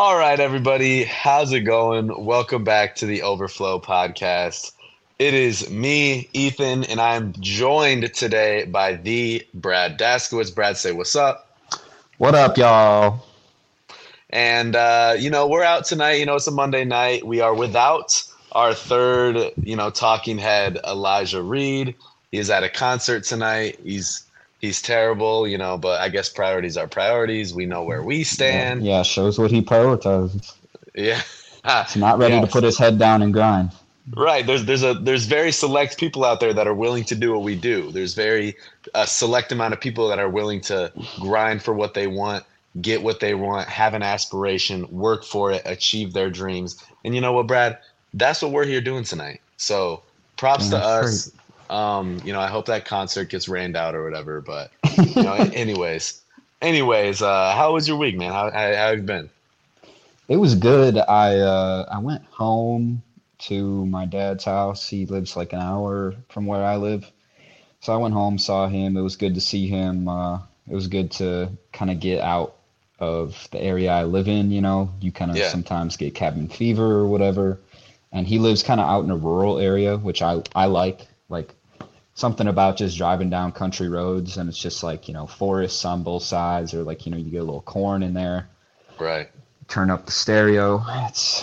All right, everybody, how's it going? Welcome back to the Overflow podcast. It is me, Ethan, and I'm joined today by the Brad Daskowitz. Brad, say what's up. What up, y'all? And uh, you know, we're out tonight. You know, it's a Monday night. We are without our third, you know, talking head, Elijah Reed. He's at a concert tonight. He's he's terrible, you know, but I guess priorities are priorities. We know where we stand. Yeah, shows what he prioritizes. Yeah. He's not ready Yeah. to put his head down and grind. Right. There's there's a there's very select people out there that are willing to do what we do. There's very a select amount of people that are willing to grind for what they want, get what they want, have an aspiration, work for it, achieve their dreams. And you know what, Brad? That's what we're here doing tonight. So props Yeah, to us. Um, you know, I hope that concert gets rained out or whatever. But you know, anyways, anyways, uh, how was your week, man? How how, how have you been? It was good. I uh, I went home to my dad's house. He lives like an hour from where I live. So I went home, saw him. It was good to see him. Uh, it was good to kind of get out of the area I live in. You know, you kind of Yeah. sometimes get cabin fever or whatever. And he lives kind of out in a rural area, which I I like. Like something about just driving down country roads and it's just like you know forests on both sides, or like you know you get a little corn in there. Right. Turn up the stereo. It's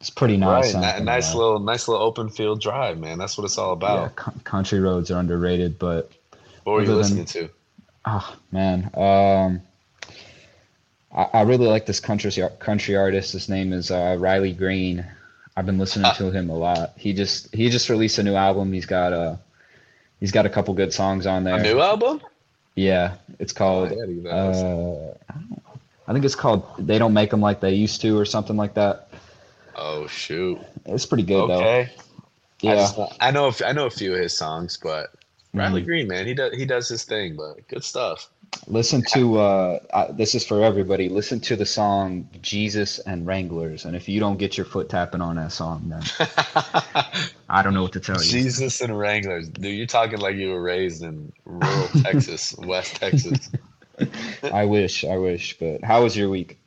it's pretty nice. Right. I Ni- think, nice uh, little nice little open field drive, man. That's what it's all yeah, about. c- country roads are underrated, but What were you other than- listening to? oh man, um, I, I really like this country country artist. His name is uh, Riley Green. I've been listening to him a lot. He just he just released a new album. He's got a he's got a couple good songs on there. A new album? Yeah, it's called. I gotta give that a listen. Uh, I. I think it's called "They Don't Make Them Like They Used to" or something like that. Oh shoot. It's pretty good though. Okay. I, Yeah, just, I know a f- I know a few of his songs, but Riley Mhm. Green, man, he does he does his thing, but good stuff. Listen to. Uh, uh, this is for everybody. Listen to the song "Jesus and Wranglers," and if you don't get your foot tapping on that song, then I don't know what to tell you. Jesus and Wranglers, dude, you're talking like you were raised in rural Texas, West Texas. I wish, I wish. But how was your week?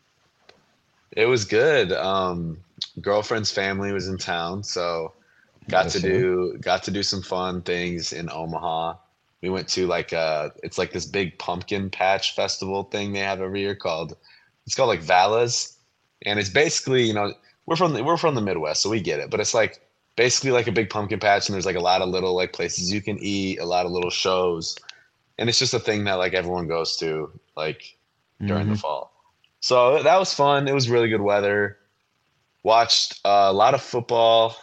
It was good. Um, girlfriend's family was in town, so got Yes, to do got to do some fun things in Omaha. We went to like uh it's like this big pumpkin patch festival thing they have every year called it's called like Vala's. And it's basically, you know, we're from the, we're from the Midwest, so we get it. But it's like basically like a big pumpkin patch and there's like a lot of little like places you can eat, a lot of little shows. And it's just a thing that like everyone goes to like during the Mhm. fall. So that was fun. It was really good weather. Watched uh, a lot of football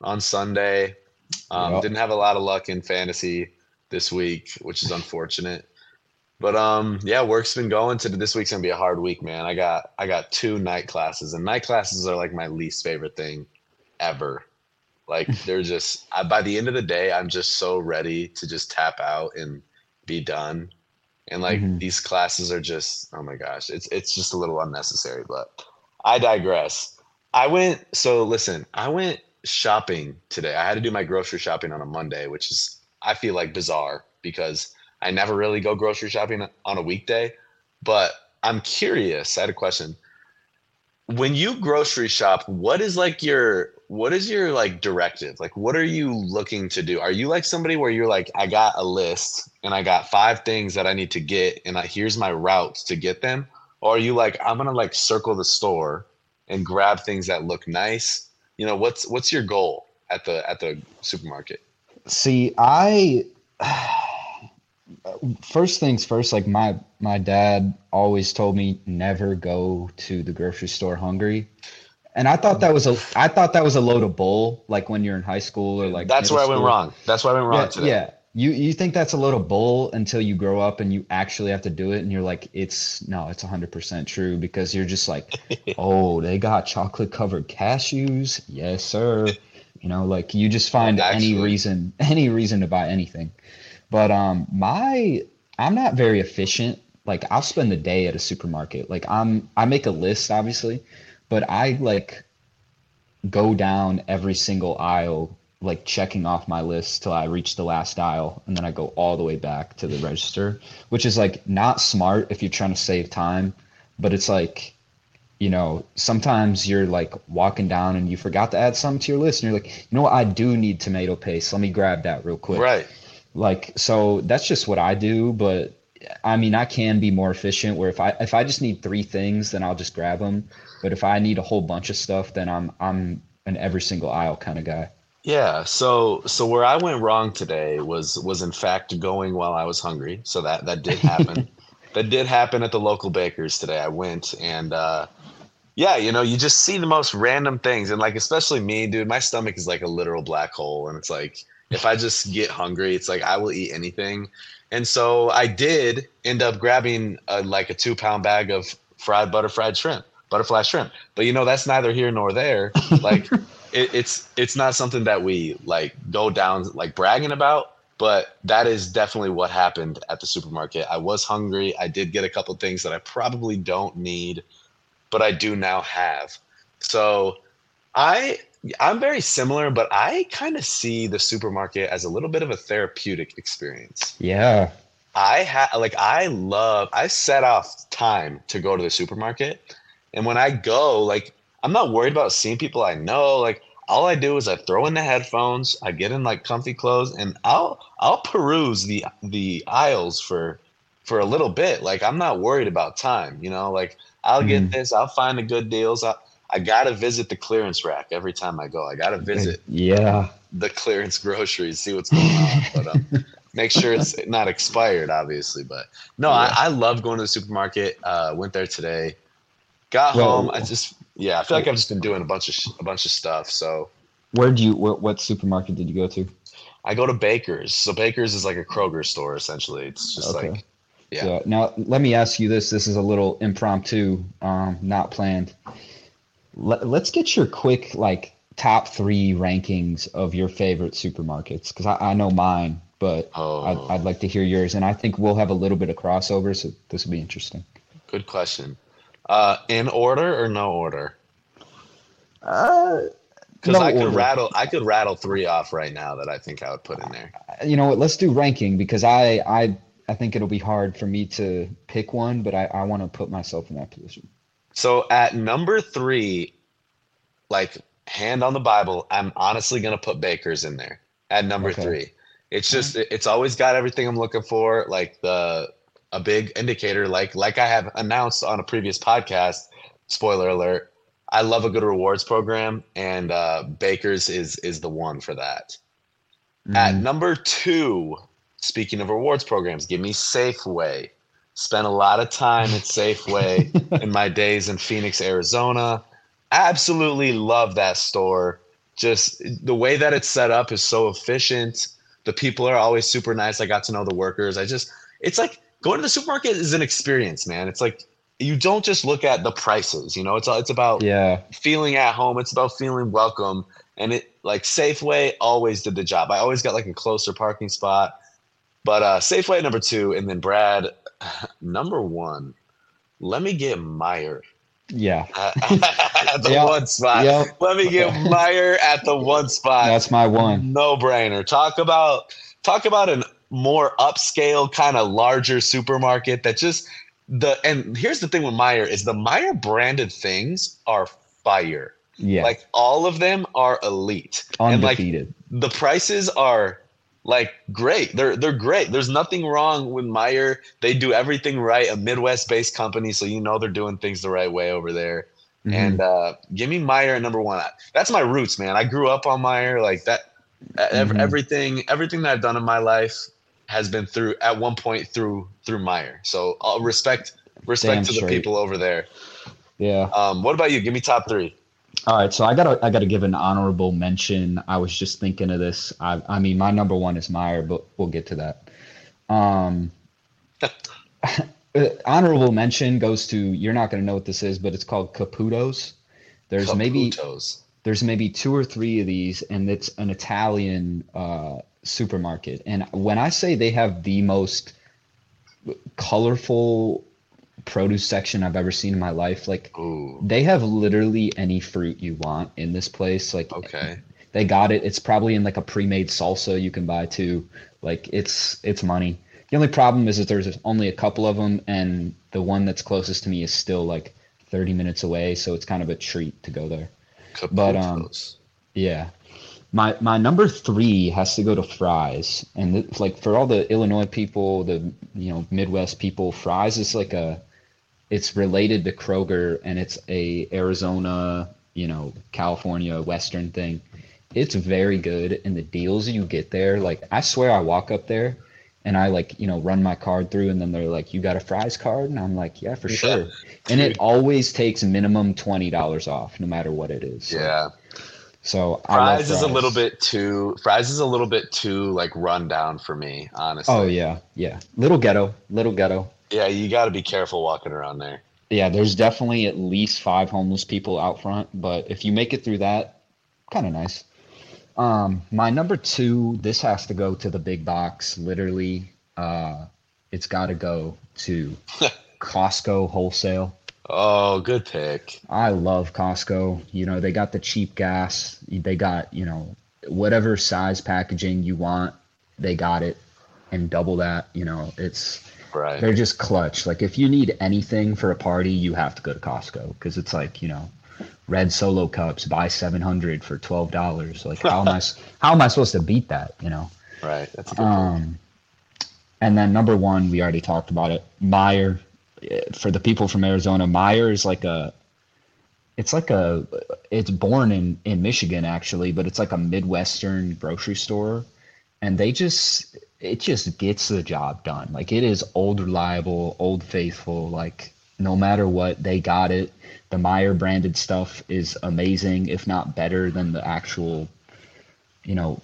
on Sunday. Um, Yep. Didn't have a lot of luck in fantasy this week, which is unfortunate. But um, yeah, work's been going. To this week's gonna be a hard week, man. I got I got two night classes, and night classes are like my least favorite thing ever. Like they're just I, by the end of the day, I'm just so ready to just tap out and be done. And like Mhm. these classes are just oh my gosh, it's it's just a little unnecessary. But I digress. I went so listen, I went shopping today. I had to do my grocery shopping on a Monday, which is I feel like bizarre because I never really go grocery shopping on a weekday. But I'm curious. I had a question. When you grocery shop, what is like your what is your like directive? Like what are you looking to do? Are you like somebody where you're like I got a list and I got five things that I need to get and I, here's my routes to get them? Or are you like I'm going to like circle the store and grab things that look nice? You know, what's what's your goal at the at the supermarket? See, I first things first, like my my dad always told me never go to the grocery store hungry. And I thought that was a I thought that was a load of bull, like when you're in high school or like That's where I went wrong. That's where I went wrong Yeah, today. yeah. You you think that's a load of bull until you grow up and you actually have to do it and you're like it's no, it's 100% true because you're just like, "Oh, they got chocolate covered cashews." Yes, sir. You know, like you just find any reason any reason to buy anything. But um my I'm not very efficient. Like I'll spend the day at a supermarket. Like I'm I make a list obviously, but I like go down every single aisle like checking off my list till I reach the last aisle and then I go all the way back to the register, which is like not smart if you're trying to save time, but it's like you know, sometimes you're like walking down and you forgot to add something to your list and you're like, you know what, I do need tomato paste. Let me grab that real quick. Right. Like so that's just what I do, but I mean, I can be more efficient where if I if I just need 3 things, then I'll just grab them. But if I need a whole bunch of stuff, then I'm I'm an every single aisle kind of guy. Yeah, so so where I went wrong today was was in fact going while I was hungry. So that that did happen. that did happen at the local Baker's today. I went and uh yeah, you know, you just see the most random things. And like, especially me, dude, my stomach is like a literal black hole. And it's like, if I just get hungry, it's like I will eat anything. And so I did end up grabbing a, like a two pound bag of fried butter fried shrimp, butterfly shrimp. But you know, that's neither here nor there. Like, it, it's it's not something that we like go down like bragging about. But that is definitely what happened at the supermarket. I was hungry. I did get a couple things that I probably don't need but I do now have. So I I'm very similar, but I kind of see the supermarket as a little bit of a therapeutic experience. Yeah. I have like I love I set off time to go to the supermarket. And when I go, like I'm not worried about seeing people I know. Like all I do is I throw in the headphones, I get in like comfy clothes, and I'll I'll peruse the the aisles for for a little bit. Like I'm not worried about time, you know, like I'll get mm. this. I'll find the good deals. I, I gotta visit the clearance rack every time I go. I gotta visit. Yeah. The clearance groceries, see what's going on. But um, make sure it's not expired, obviously. But no, yeah. I, I love going to the supermarket. Uh, went there today. Got well, home. I just yeah, I feel like I've just been doing a bunch of a bunch of stuff. So. Where do you what, what supermarket did you go to? I go to Baker's. So Baker's is like a Kroger store essentially. It's just okay. like yeah. So now let me ask you this. This is a little impromptu, um, not planned. Let, let's get your quick like top three rankings of your favorite supermarkets because I, I, know mine, but oh. I'd, I'd, like to hear yours, and I think we'll have a little bit of crossover, so this will be interesting. Good question. Uh, in order or no order? Uh, because no I could order. rattle, I could rattle three off right now that I think I would put in there. You know what? Let's do ranking because I I I think it'll be hard for me to pick one, but I, I want to put myself in that position. So at number three, like hand on the Bible, I'm honestly gonna put Baker's in there at number okay. three. It's just it's always got everything I'm looking for, like the a big indicator, like like I have announced on a previous podcast. Spoiler alert: I love a good rewards program, and uh, Baker's is is the one for that. Mm. At number two, Speaking of rewards programs, give me Safeway. Spent a lot of time at Safeway in my days in Phoenix, Arizona. Absolutely love that store. Just the way that it's set up is so efficient. The people are always super nice. I got to know the workers. I just, it's like going to the supermarket is an experience, man. It's like you don't just look at the prices. You know, it's it's about yeah feeling at home. It's about feeling welcome. And it like Safeway always did the job. I always got like a closer parking spot. But uh, Safeway number two, and then Brad number one. Let me get Meijer. Yeah. at the yep. one spot. Yep. Let me get Meijer at the one spot. That's my one. No brainer. Talk about talk about a more upscale kind of larger supermarket that just the and here's the thing with Meijer is the Meijer branded things are fire. Yeah. Like all of them are elite. Undefeated. And like the prices are like great. They're they're great. There's nothing wrong with Meijer. They do everything right. A Midwest based company, so you know they're doing things the right way over there. Mm-hmm. And uh, give me Meijer at number one. That's my roots, man. I grew up on Meijer. Like that, mm-hmm. everything everything that I've done in my life has been through at one point through through Meijer. So I'll respect respect Damn to straight. the people over there. Yeah. Um, what about you? Give me top three. All right, so I gotta I gotta give an honorable mention. I was just thinking of this. I I mean, my number one is Meijer, but we'll get to that. Um, honorable mention goes to you're not gonna know what this is, but it's called Caputo's. There's Caputo's. maybe there's maybe two or three of these, and it's an Italian uh, supermarket. And when I say they have the most colorful produce section I've ever seen in my life. Like Ooh. they have literally any fruit you want in this place. Like okay. They got it. It's probably in like a pre-made salsa you can buy too. Like it's it's money. The only problem is that there's only a couple of them and the one that's closest to me is still like 30 minutes away, so it's kind of a treat to go there. But um, yeah. My my number three has to go to Fry's, and th- like for all the Illinois people, the you know Midwest people, Fry's is like a, it's related to Kroger, and it's a Arizona, you know, California Western thing. It's very good, and the deals you get there, like I swear, I walk up there, and I like you know run my card through, and then they're like, "You got a Fry's card?" And I'm like, "Yeah, for Yeah. sure." And it always takes minimum twenty dollars off, no matter what it is. Yeah. So I love Fry's is a little bit too Fry's is a little bit too like run down for me, honestly. Oh yeah, yeah. Little ghetto, little ghetto. Yeah, you got to be careful walking around there. Yeah, there's definitely at least five homeless people out front, but if you make it through that, kind of nice. Um, my number two, this has to go to the big box. Literally, uh, it's got to go to Costco wholesale. Oh, good pick. I love Costco. You know, they got the cheap gas. They got, you know, whatever size packaging you want, they got it and double that. You know, it's Right. they're just clutch. Like if you need anything for a party, you have to go to Costco because it's like, you know, red solo cups buy 700 for $12. Like how am I how am I supposed to beat that, you know? Right. That's a good point. Um, and then number one, we already talked about it. Meijer, for the people from Arizona, Meijer is like a, it's like a, it's born in in Michigan actually, but it's like a midwestern grocery store, and they just it just gets the job done. Like it is old reliable, old faithful. Like no matter what, they got it. The Meijer branded stuff is amazing, if not better than the actual, you know,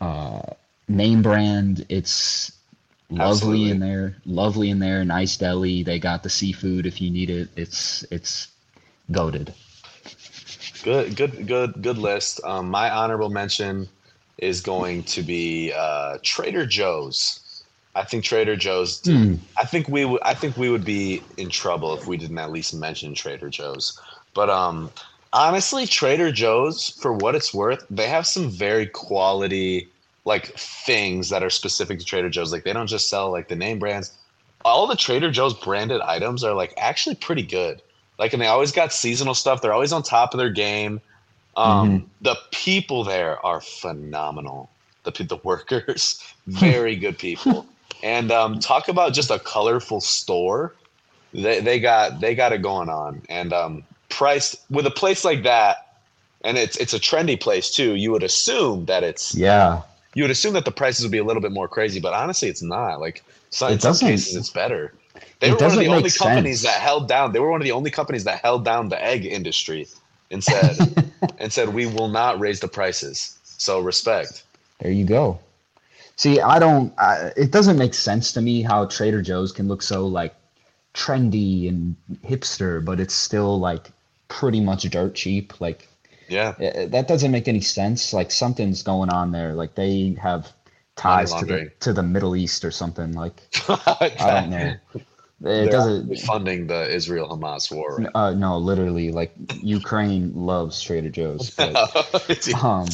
uh, name brand. It's lovely Absolutely. in there, lovely in there. Nice deli. They got the seafood if you need it. It's it's goaded. Good, good, good, good list. Um, my honorable mention is going to be uh, Trader Joe's. I think Trader Joe's. Hmm. I think we would. I think we would be in trouble if we didn't at least mention Trader Joe's. But um, honestly, Trader Joe's, for what it's worth, they have some very quality like things that are specific to Trader Joe's. Like they don't just sell like the name brands. All the Trader Joe's branded items are like actually pretty good. Like, and they always got seasonal stuff. They're always on top of their game. Um, The people there are phenomenal. The the workers, very good people. And um, talk about just a colorful store. They they got they got it going on. And um, priced with a place like that, and it's it's a trendy place too. You would assume that it's Yeah. You would assume that the prices would be a little bit more crazy, but honestly, it's not. Like so, in some cases, it's better. They were one of the only make companies that held down. They were one of the only companies that held down the egg industry and said and said we will not raise the prices. So respect. There you go. See, I don't. I, it doesn't make sense to me how Trader Joe's can look so like trendy and hipster, but it's still like pretty much dirt cheap. Like Yeah, that doesn't make any sense. Like something's going on there. Like they have ties to the, to the Middle East or something. Like I I don't know. It They're doesn't. funding the Israel Hamas war. Right Uh, no, literally, like Ukraine loves Trader Joe's. But, um,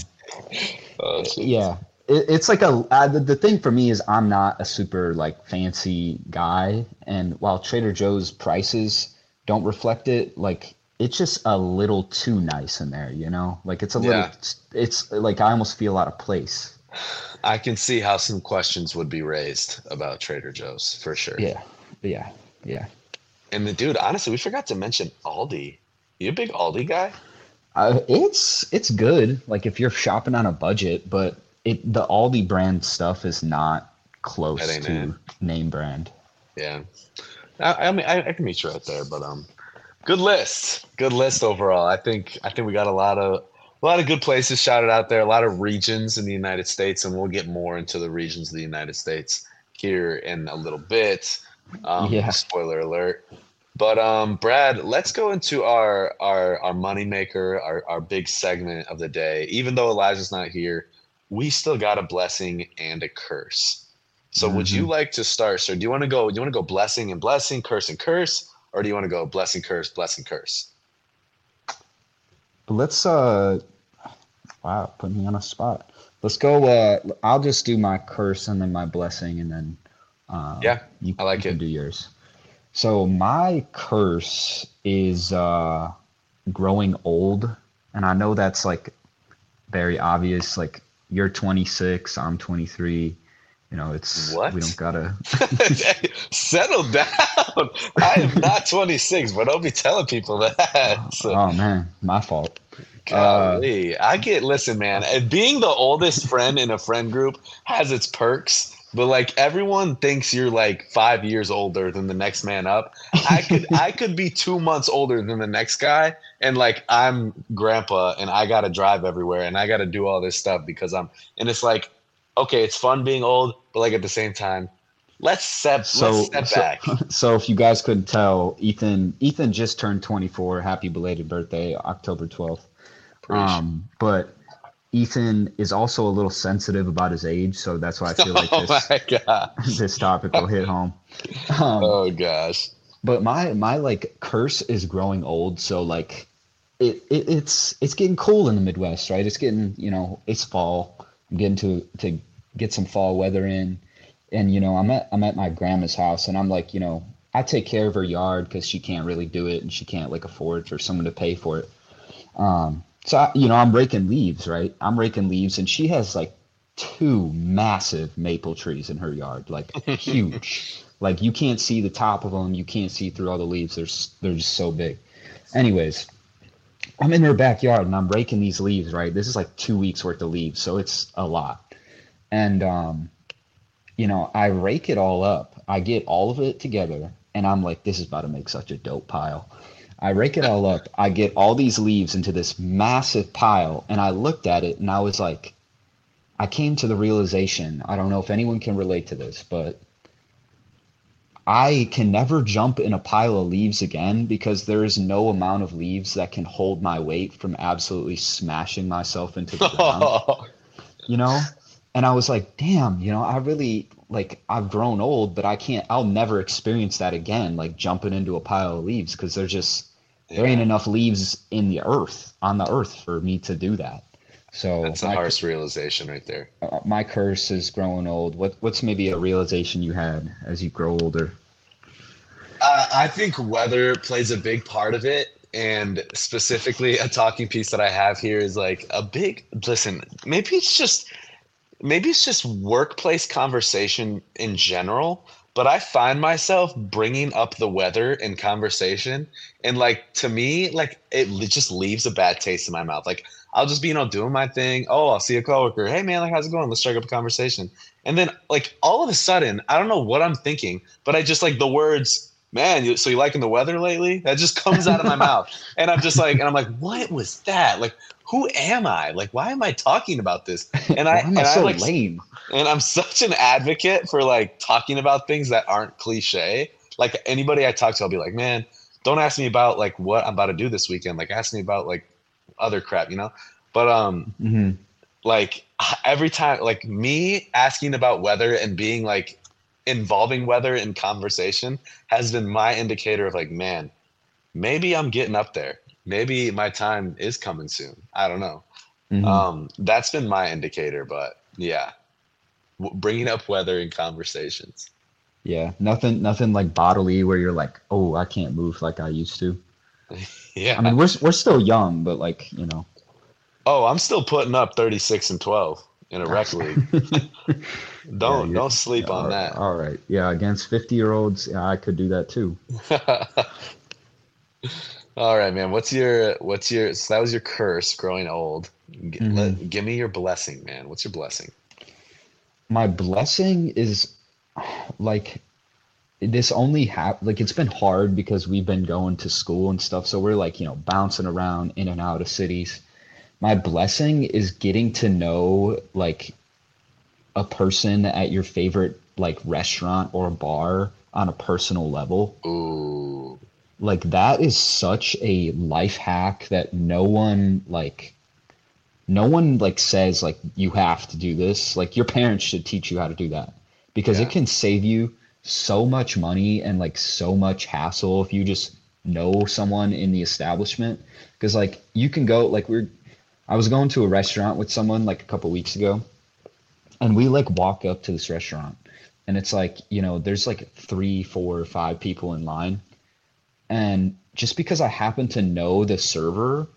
Oh, shit. yeah it, it's like a uh, the, the thing for me is i'm not a super like fancy guy and while trader joe's prices don't reflect it like it's just a little too nice in there you know like it's a little Yeah. it's like i almost feel out of place I can see how some questions would be raised about Trader Joe's for sure. yeah yeah yeah And the dude, honestly, we forgot to mention Aldi. You a big Aldi guy? uh, it's it's good like if you're shopping on a budget but it the aldi brand stuff is not close to it. name brand Yeah, I, I mean, I, I can meet you right there, but um, good list, good list overall. I think I think we got a lot of a lot of good places shouted out there, a lot of regions in the United States, and we'll get more into the regions of the United States here in a little bit. Um, Yeah. Spoiler alert. But um, Brad, let's go into our our our moneymaker, our our big segment of the day. Even though Elijah's not here, we still got a blessing and a curse. So would you like to start, sir? Do you want to go? Do you want to go blessing and blessing, curse and curse, or do you want to go blessing, curse, blessing, curse? Let's uh wow, put me on a spot. Let's go uh I'll just do my curse and then my blessing and then uh Yeah, you, I like you can it. do yours. So my curse is uh, growing old, and I know that's like very obvious. Like you're 26, I'm 23. You know, it's What? we don't gotta. Settle down. I am not 26, but don't be telling people that. So, Oh man, my fault. golly. I get, listen, man, uh, being the oldest friend in a friend group has its perks, but like everyone thinks you're like five years older than the next man up. I could, I could be two months older than the next guy, and like I'm grandpa and I got to drive everywhere and I got to do all this stuff because I'm, and it's like, okay, it's fun being old, but like at the same time, let's step, So, let's step so, back. so if you guys couldn't tell, Ethan Ethan just turned 24. Happy belated birthday, October 12th. Um, but Ethan is also a little sensitive about his age, so that's why I feel like oh this god. this topic will hit home. Um, Oh gosh. but my my like curse is growing old, so like it, it it's it's getting cold in the Midwest, right? It's getting you know it's fall. Getting to to get some fall weather in, and you know I'm at I'm at my grandma's house, and I'm like you know I take care of her yard because she can't really do it, and she can't like afford for someone to pay for it. Um, so I, you know I'm raking leaves, right? I'm raking leaves, and she has like two massive maple trees in her yard, like huge. Like you can't see the top of them, you can't see through all the leaves. They're they're just so big. Anyways, I'm in her backyard and I'm raking these leaves. Right, this is like two weeks worth of leaves, so it's a lot. And um, you know, I rake it all up. I get all of it together, and I'm like, this is about to make such a dope pile. I rake it all up. I get all these leaves into this massive pile, and I looked at it and I was like, I came to the realization. I don't know if anyone can relate to this, but I can never jump in a pile of leaves again because there is no amount of leaves that can hold my weight from absolutely smashing myself into the ground, you know? And I was like, damn, you know, I really like I've grown old, but I can't I'll never experience that again, like jumping into a pile of leaves because there's just there ain't enough leaves in the earth on the earth for me to do that. So That's a harsh realization right there. uh, my curse is growing old. What what's maybe a realization you had as you grow older? I think weather plays a big part of it. And specifically, a talking piece that I have here is like a big listen. Maybe it's just maybe it's just workplace conversation in general. But I find myself bringing up the weather in conversation, and like to me, like it just leaves a bad taste in my mouth. Like I'll just be, you know, doing my thing. Oh, I'll see a coworker. Hey, man, like how's it going? Let's strike up a conversation. And then, like all of a sudden, I don't know what I'm thinking, but I just like the words man, you, so you liking the weather lately? That just comes out of my mouth. And I'm just like, and I'm like, what was that? Like, who am I? Like, why am I talking about this? And I, am and I I so like, lame? and I'm such an advocate for like talking about things that aren't cliche. Like anybody I talk to, I'll be like, man, don't ask me about like what I'm about to do this weekend. Like ask me about like other crap, you know? But um hmm like every time like me asking about weather and being like involving weather in conversation has been my indicator of like man maybe i'm getting up there. Maybe my time is coming soon. I don't know. Mhm. um that's been my indicator but yeah. W- bringing up weather in conversations. Yeah, nothing, nothing like bodily where you're like, oh, I can't move like I used to. yeah. I mean, we're we're still young, but like you know, oh i'm still putting up 36 and 12 in a rec league don't you're- don't sleep all on that All right, yeah, against fifty year olds, yeah, I could do that too. All right, man. What's your what's your so that was your curse growing old. G- Mm-hmm. let- give me your blessing, man. What's your blessing? My blessing is like this only hap like it's been hard because we've been going to school and stuff, so we're like you know bouncing around in and out of cities. My blessing is getting to know like a person at your favorite like restaurant or bar on a personal level. Ooh. like that is such a life hack that no one like no one like says like you have to do this like your parents should teach you how to do that because Yeah. it can save you so much money and like so much hassle if you just know someone in the establishment because like you can go like we're i was going to a restaurant with someone like a couple weeks ago and we like walk up to this restaurant and it's like you know there's like three four five people in line. And just because i happen to know the server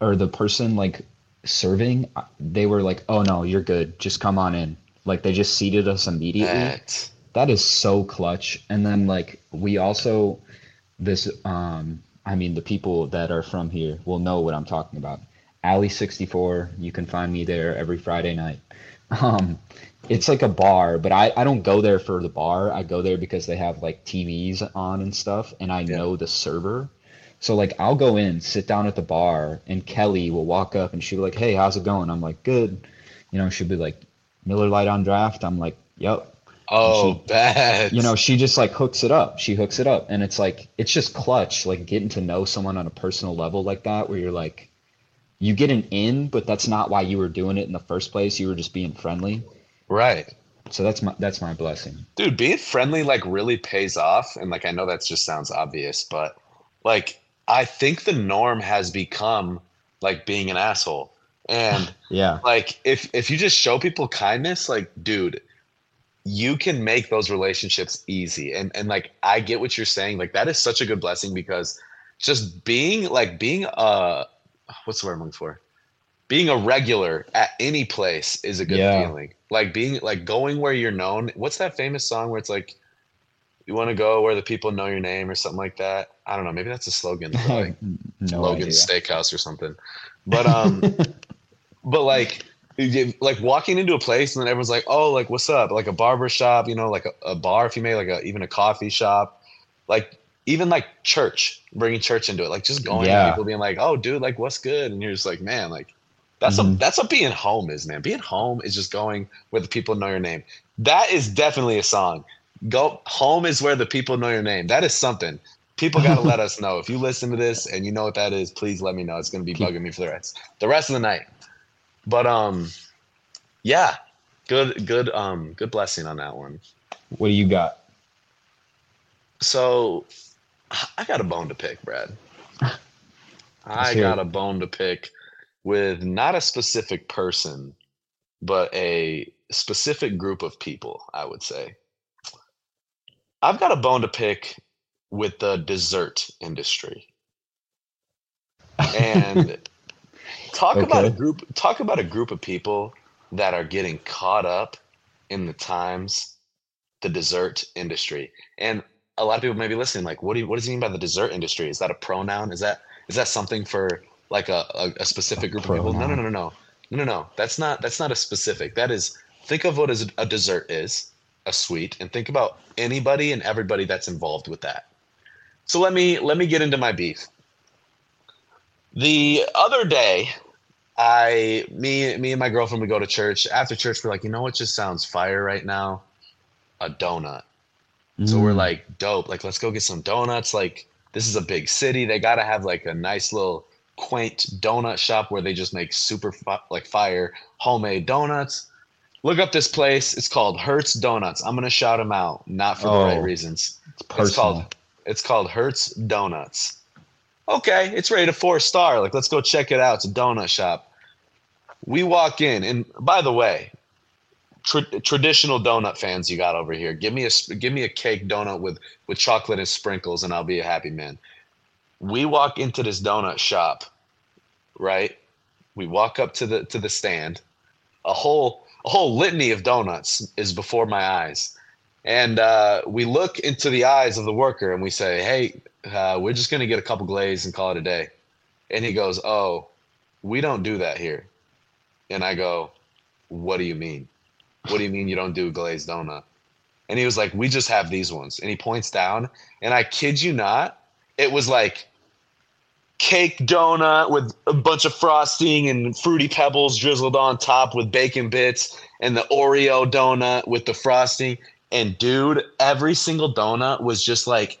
or the person like serving they were like oh no you're good. Just come on in. Like they just seated us immediately. That- that is so clutch. And then like we also this um i mean the people that are from here will know what i'm talking about. Alley 64 you can find me there every friday night um it's like a bar but i i don't go there for the bar. I go there because they have like tvs on and stuff and i Yeah. know the server. So like i'll go in sit down at the bar and kelly will walk up and she'll be like hey how's it going? I'm like good. You know she'll be like Miller Lite on draft? I'm like yep oh, She- bad. you know she just like hooks it up. She hooks it up and it's like it's just clutch like getting to know someone on a personal level like that where you're like you get an in but that's not why you were doing it in the first place. You were just being friendly. Right. so that's my that's my blessing. Dude being friendly like really pays off. And like i know that just sounds obvious but like i think the norm has become like being an asshole. And yeah. like if if you just show people kindness like dude you can make those relationships easy. And and like i get what you're saying. Like that is such a good blessing because just being like being uh what's the word i'm looking for being a regular at any place is a good Yeah. feeling like being like going where you're known what's that famous song where it's like you want to go where the people know your name or something like that i don't know maybe that's a slogan for like no Logan's idea. Steakhouse or something. But um, but like, like walking into a place and then everyone's like, "Oh, like what's up?" Like a barber shop, you know, like a, a bar if you may, like a even a coffee shop, like even like church, bringing church into it, like just going Yeah. to people being like, "Oh, dude, like what's good?" And you're just like, "Man, like." That's a Mhm. that's what being home is, man. Being home is just going where the people know your name. That is definitely a song. Go home is where the people know your name. That is something. People got to let us know. If you listen to this and you know what that is, please let me know. It's going to be bugging me for the rest the rest of the night. But um yeah, good good um good blessing on that one. what do you got So I got a bone to pick, Brad. I got it. a bone to pick with not a specific person, but a specific group of people, I would say. I've got a bone to pick with the dessert industry. And talk about a group talk about a group of people that are getting caught up in the times the dessert industry. And a lot of people may be listening like what do you, what does he mean by the dessert industry? Is that a pronoun? Is that is that something for like a, a, a specific group of people? No, no, no, no, no. No, no, no. That's not that's not a specific. That is think of what is a dessert is, a sweet, and think about anybody and everybody that's involved with that. So let me let me get into my beef. The other day, I me me and my girlfriend would go to church. After church, we're like, you know what just sounds fire right now? A donut. So we're Mm. like, dope. Like, let's go get some donuts. Like, this is a big city. They gotta have like a nice little quaint donut shop where they just make super fi- like fire homemade donuts. Look up this place. It's called Hurts Donuts. I'm gonna shout them out, not for the right Oh, reasons. it's It's called it's called Hurts Donuts. Okay, it's rated four star. Like, let's go check it out. It's a donut shop. We walk in, and by the way, tra- traditional donut fans you got over here, give me a give me a cake donut with with chocolate and sprinkles, and I'll be a happy man. We walk into this donut shop, right? We walk up to the to the stand. A whole a whole litany of donuts is before my eyes and uh, we look into the eyes of the worker and we say, "Hey, uh, we're just gonna get a couple glaze and call it a day." And he goes, "Oh, we don't do that here." And I go, "What do you mean? What do you mean you don't do glazed donut?" And he was like, "We just have these ones." And he points down, and I kid you not, it was like cake donut with a bunch of frosting and fruity pebbles drizzled on top with bacon bits and the Oreo donut with the frosting. And dude, every single donut was just like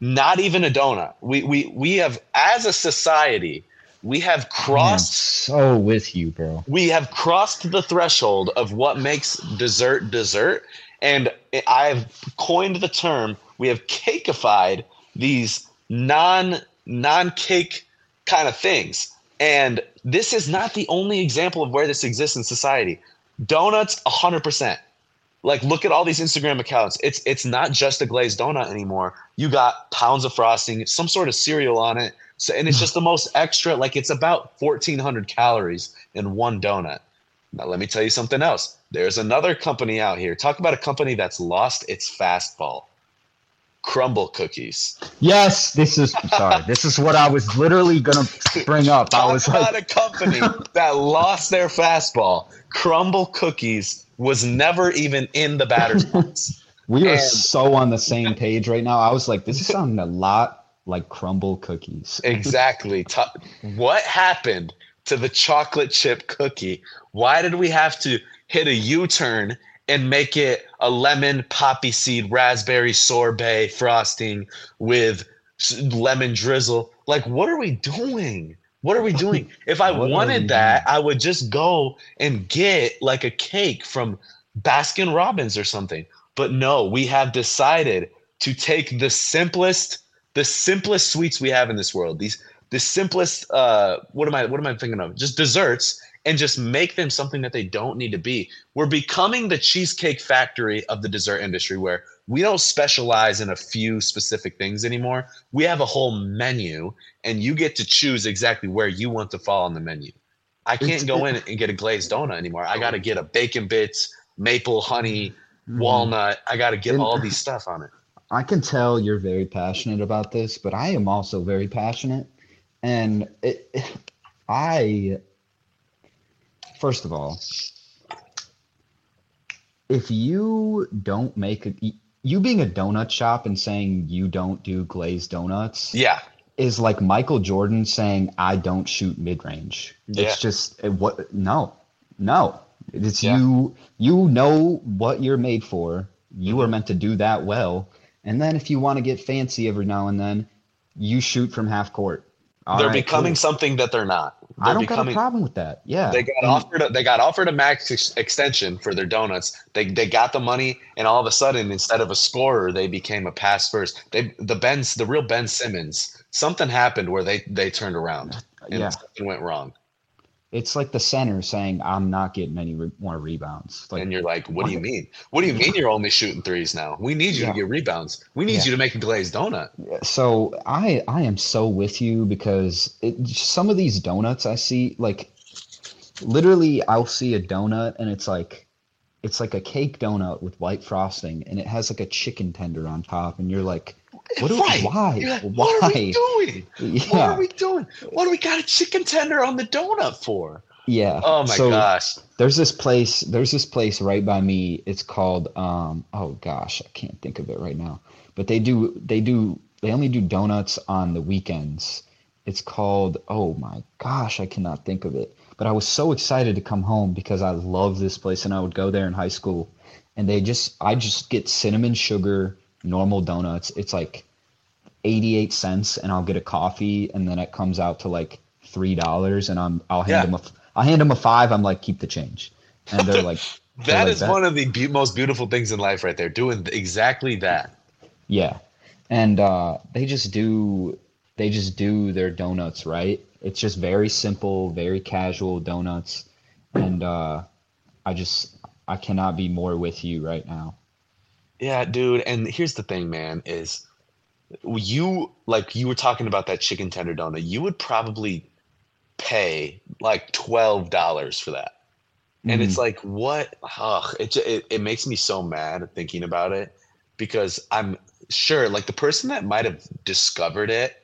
not even a donut. We we we have as a society, we have crossed so with you bro we have crossed the threshold of what makes dessert dessert and i've coined the term we have cakeified these non non cake kind of things and this is not the only example of where this exists in society donuts 100% Like look at all these Instagram accounts. It's it's not just a glazed donut anymore. You got pounds of frosting, some sort of cereal on it. So and it's just the most extra like it's about 1400 calories in one donut. Now let me tell you something else. There's another company out here. Talk about a company that's lost its fastball. Crumbl cookies. Yes, this is sorry. this is what I was literally gonna bring up. Talk I was about like, a company that lost their fastball. Crumbl cookies was never even in the batter's box. we are so on the same page right now. I was like, this is sounding a lot like Crumbl cookies. Exactly. Ta- what happened to the chocolate chip cookie? Why did we have to hit a U-turn and make it a lemon poppy seed raspberry sorbet frosting with lemon drizzle? Like, what are we doing? What are we doing? If I What are we wanted that, I would just go and get like a cake from Baskin Robbins or something. But no, we have decided to take the simplest, the simplest sweets we have in this world. These the simplest uh what am I what am I thinking of? Just desserts and just make them something that they don't need to be. We're becoming the cheesecake factory of the dessert industry where we don't specialize in a few specific things anymore. We have a whole menu and you get to choose exactly where you want to fall on the menu. I can't go in and get a glazed donut anymore. I got to get a bacon bits, maple honey, Mhm. walnut. I got to get all these stuff on it. I can tell you're very passionate about this, but I am also very passionate. And it, I, first of all, if you don't make a, you being a donut shop and saying you don't do glazed donuts Yeah. is like Michael Jordan saying I don't shoot mid range. Yeah. It's just it- what no, no. It's Yeah. you. You know what you're made for. You Mm-hmm. are meant to do that well. And then if you want to get fancy every now and then, you shoot from half court. All they're right, becoming cool. something that they're not. I They're don't got a problem with that. Yeah. they got And- offered a, they got offered a max ex- extension for their donuts. They they got the money and all of a sudden instead of a scorer they became a pass first. They the Ben's the real Ben Simmons. Something happened where they they turned around and Yeah. something went wrong. It's like the center saying I'm not getting any re- more rebounds. Like and you're like, what do you mean? What do you mean you're only shooting threes now? We need you Yeah. to get rebounds. We need Yeah. you to make a glazed donut. so I I am so with you because it, some of these donuts I see like literally I'll see a donut and it's like it's like a cake donut with white frosting and it has like a chicken tender on top and you're like what do, Right. why like, why What are we doing? What are we doing? What do we got a chicken tender on the donut for? yeah Oh my So, gosh. there's this place there's this place right by me it's called um oh gosh i can't think of it right now but they do they do they only do donuts on the weekends it's called oh my gosh i cannot think of it but i was so excited to come home because i love this place and i would go there in high school and they just i just get cinnamon sugar normal donuts it's like 88 cents and i'll get a coffee and then it comes out to like three dollars and i'm i'll hand Yeah. them a i'll hand them a five i'm like keep the change and they're like they're That like is one of the be- most beautiful things in life, right there. Doing exactly that. yeah and uh they just do they just do their donuts right it's just very simple very casual donuts and uh i just i cannot be more with you right now Yeah, dude. And here's the thing, man, is you like you were talking about that chicken tender donut. You would probably pay like twelve dollars for that. And it's like, what? Ugh, it, it it makes me so mad thinking about it because I'm sure, like the person that might have discovered it,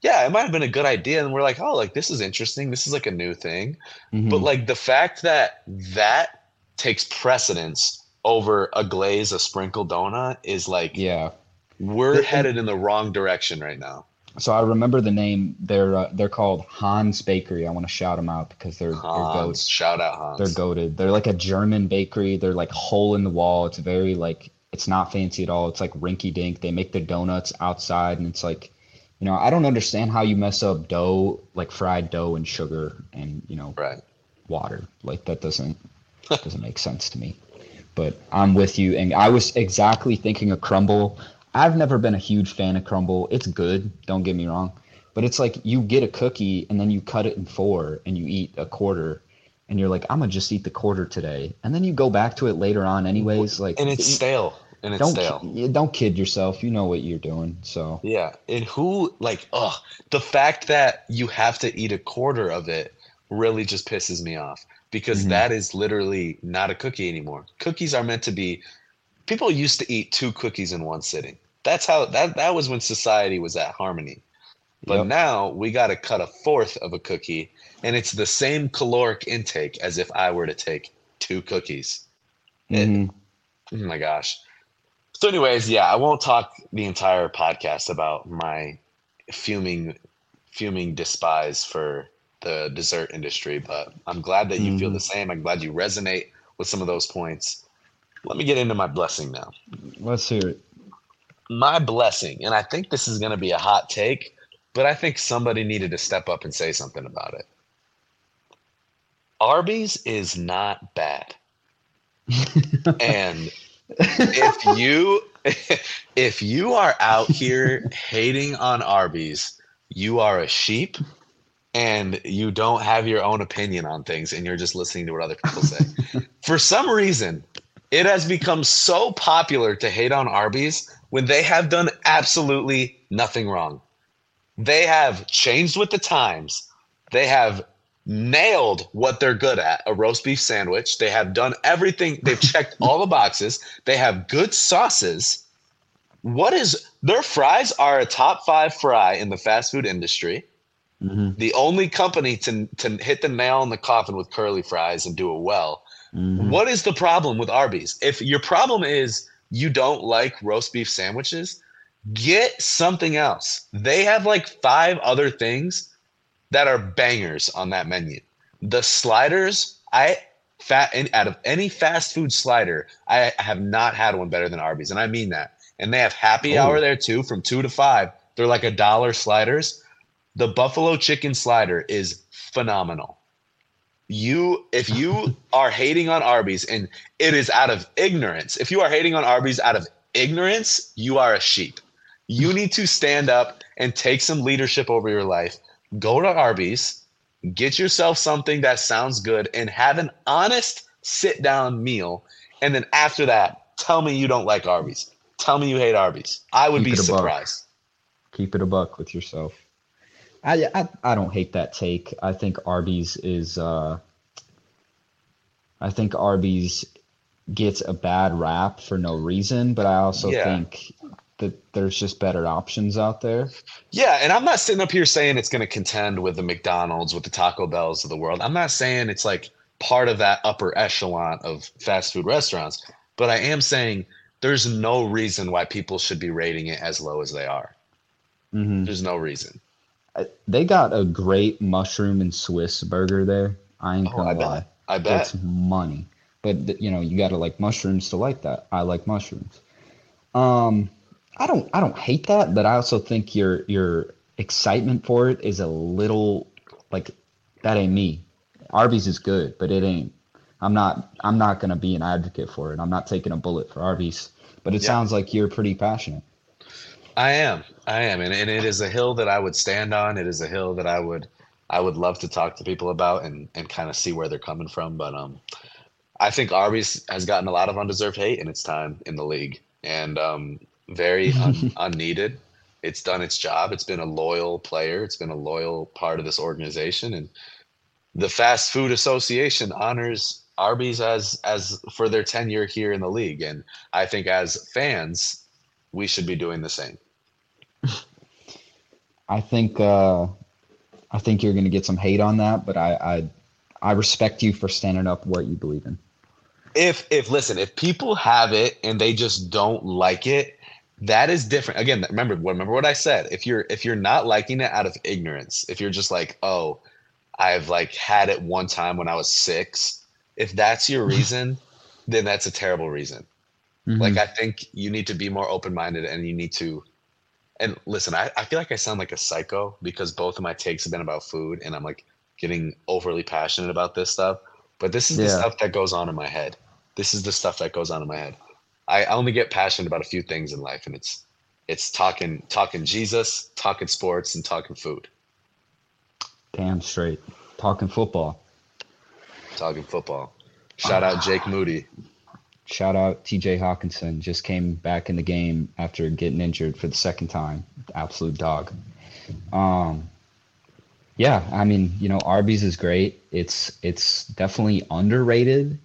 yeah, it might have been a good idea, and we're like, oh, like this is interesting. This is like a new thing. Mhm. But like the fact that that takes precedence over a glaze, a sprinkle donut is like yeah we're The- headed in the wrong direction right now. so i remember the name they're uh, they're called hans bakery i want to shout them out because they're they're goats shout out Hans. They're goaded. They're like a German bakery. They're like hole in the wall. It's very like it's not fancy at all. It's like rinky dink. They make their donuts outside, and it's like, you know, I don't understand how you mess up dough like fried dough and sugar and you know right. water. Like that doesn't doesn't make sense to me. But I'm with you, and I was exactly thinking of Crumbl. I've never been a huge fan of Crumbl. It's good. Don't get me wrong. But it's like you get a cookie and then you cut it in four and you eat a quarter and you're like, I'm gonna just eat the quarter today, and then you go back to it later on anyways. Like, and it's stale. And it's don't stale. don't kid yourself. You know what you're doing. So Yeah, and who like oh the fact that you have to eat a quarter of it really just pisses me off because Mhm. that is literally not a cookie anymore. Cookies are meant to be people used to eat two cookies in one sitting. That's how that that was when society was at harmony. But Yep. now we got to cut a fourth of a cookie and it's the same caloric intake as if I were to take two cookies. It- Mhm. Oh my gosh. So, anyways, yeah, I won't talk the entire podcast about my fuming, fuming despise for the dessert industry, but I'm glad that you feel Mhm. the same. I'm glad you resonate with some of those points. Let me get into my blessing now. let's hear it. My blessing, and I think this is going to be a hot take, but I think somebody needed to step up and say something about it. Arby's is not bad. and if you if you are out here hating on Arby's, you are a sheep and you don't have your own opinion on things and you're just listening to what other people say. For some reason, it has become so popular to hate on Arby's when they have done absolutely nothing wrong. They have changed with the times. They have nailed what they're good at a roast beef sandwich. They have done everything, they've checked all the boxes. They have good sauces. What is their fries are a top five fry in the fast food industry. Mhm. The only company to, to hit the nail in the coffin with curly fries and do it well. Mhm. What is the problem with Arby's? If your problem is you don't like roast beef sandwiches, get something else. They have like five other things that are bangers on that menu. The sliders, I fat and out of any fast food slider, I have not had one better than Arby's, and I mean that. And they have happy Oh. hour there too, from two to five. They're like a dollar sliders. The buffalo chicken slider is phenomenal. You, if you are hating on Arby's, and it is out of ignorance, if you are hating on Arby's out of ignorance, you are a sheep. You need to stand up and take some leadership over your life. Go to Arby's, get yourself something that sounds good, and have an honest sit down meal. And then after that, tell me you don't like Arby's. Tell me you hate Arby's. I would Keep be a buck. surprised. Keep it a buck with yourself. I, I I don't hate that take. I think Arby's is uh I think Arby's gets a bad rap for no reason, but I also Yeah. think that there's just better options out there. Yeah, and I'm not sitting up here saying it's going to contend with the McDonald's, with the Taco Bells of the world. I'm not saying it's like part of that upper echelon of fast food restaurants, but I am saying there's no reason why people should be rating it as low as they are. hmm There's no reason. They got a great mushroom and Swiss burger there. I ain't Oh, gonna I bet. lie. I bet. It's money. But you know, you got to like mushrooms to like that. I like mushrooms. Um, I don't I don't hate that, but I also think your your excitement for it is a little like that ain't me. Arby's is good, but it ain't. I'm not I'm not gonna be an advocate for it. I'm not taking a bullet for Arby's. But it Yeah. sounds like you're pretty passionate. I am. I am. And, and it is a hill that I would stand on. It is a hill that I would I would love to talk to people about and, and kind of see where they're coming from. But um I think Arby's has gotten a lot of undeserved hate in its time in the league. And um very un, unneeded. It's done its job. It's been a loyal player. It's been a loyal part of this organization. And the Fast Food Association honors Arby's as as for their tenure here in the league. And I think as fans, we should be doing the same. I think uh, I think you're gonna get some hate on that, but I I, I respect you for standing up what you believe in. if if listen if people have it and they just don't like it that is different. Again remember remember what i said. If you're if you're not liking it out of ignorance if you're just like oh i've like had it one time when i was six if that's your reason then that's a terrible reason. Like i think you need to be more open-minded and you need to and listen I, I feel like i sound like a psycho because both of my takes have been about food and i'm like getting overly passionate about this stuff but this is the Yeah. stuff that goes on in my head this is the stuff that goes on in my head i only get passionate about a few things in life and it's it's talking talking jesus talking sports and talking food damn straight talking football. talking football. Shout out Jake Moody. Shout out TJ Hockenson. Just came back in the game after getting injured for the second time. Absolute dog. Um, yeah, I mean, you know, Arby's is great. It's it's definitely underrated,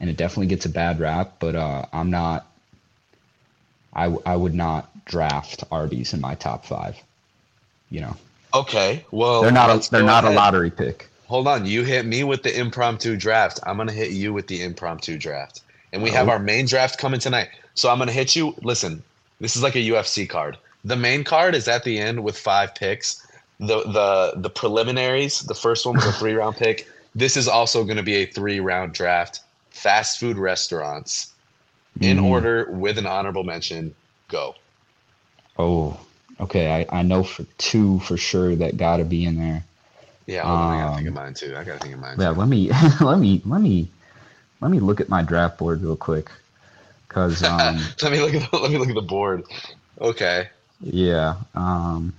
and it definitely gets a bad rap. But uh, I'm not. I I would not draft Arby's in my top five. You know, Okay, well they're not a, they're not a lottery pick. Hold on, you hit me with the impromptu draft. I'm gonna hit you with the impromptu draft, and we have Oh. our main draft coming tonight. So I'm gonna hit you. Listen, this is like a UFC card. The main card is at the end with five picks. The the the preliminaries. The first one was a three round pick. This is also going to be a three round draft. Fast food restaurants in Mhm. order with an honorable mention. Go. Oh, okay. I, I know for two for sure that got to be in there. Yeah, on, I gotta think of Um, mine too. I gotta think of mine. Yeah, too. let me let me let me let me look at my draft board real quick, cause um, let me look at the, let me look at the board. Okay. yeah, um,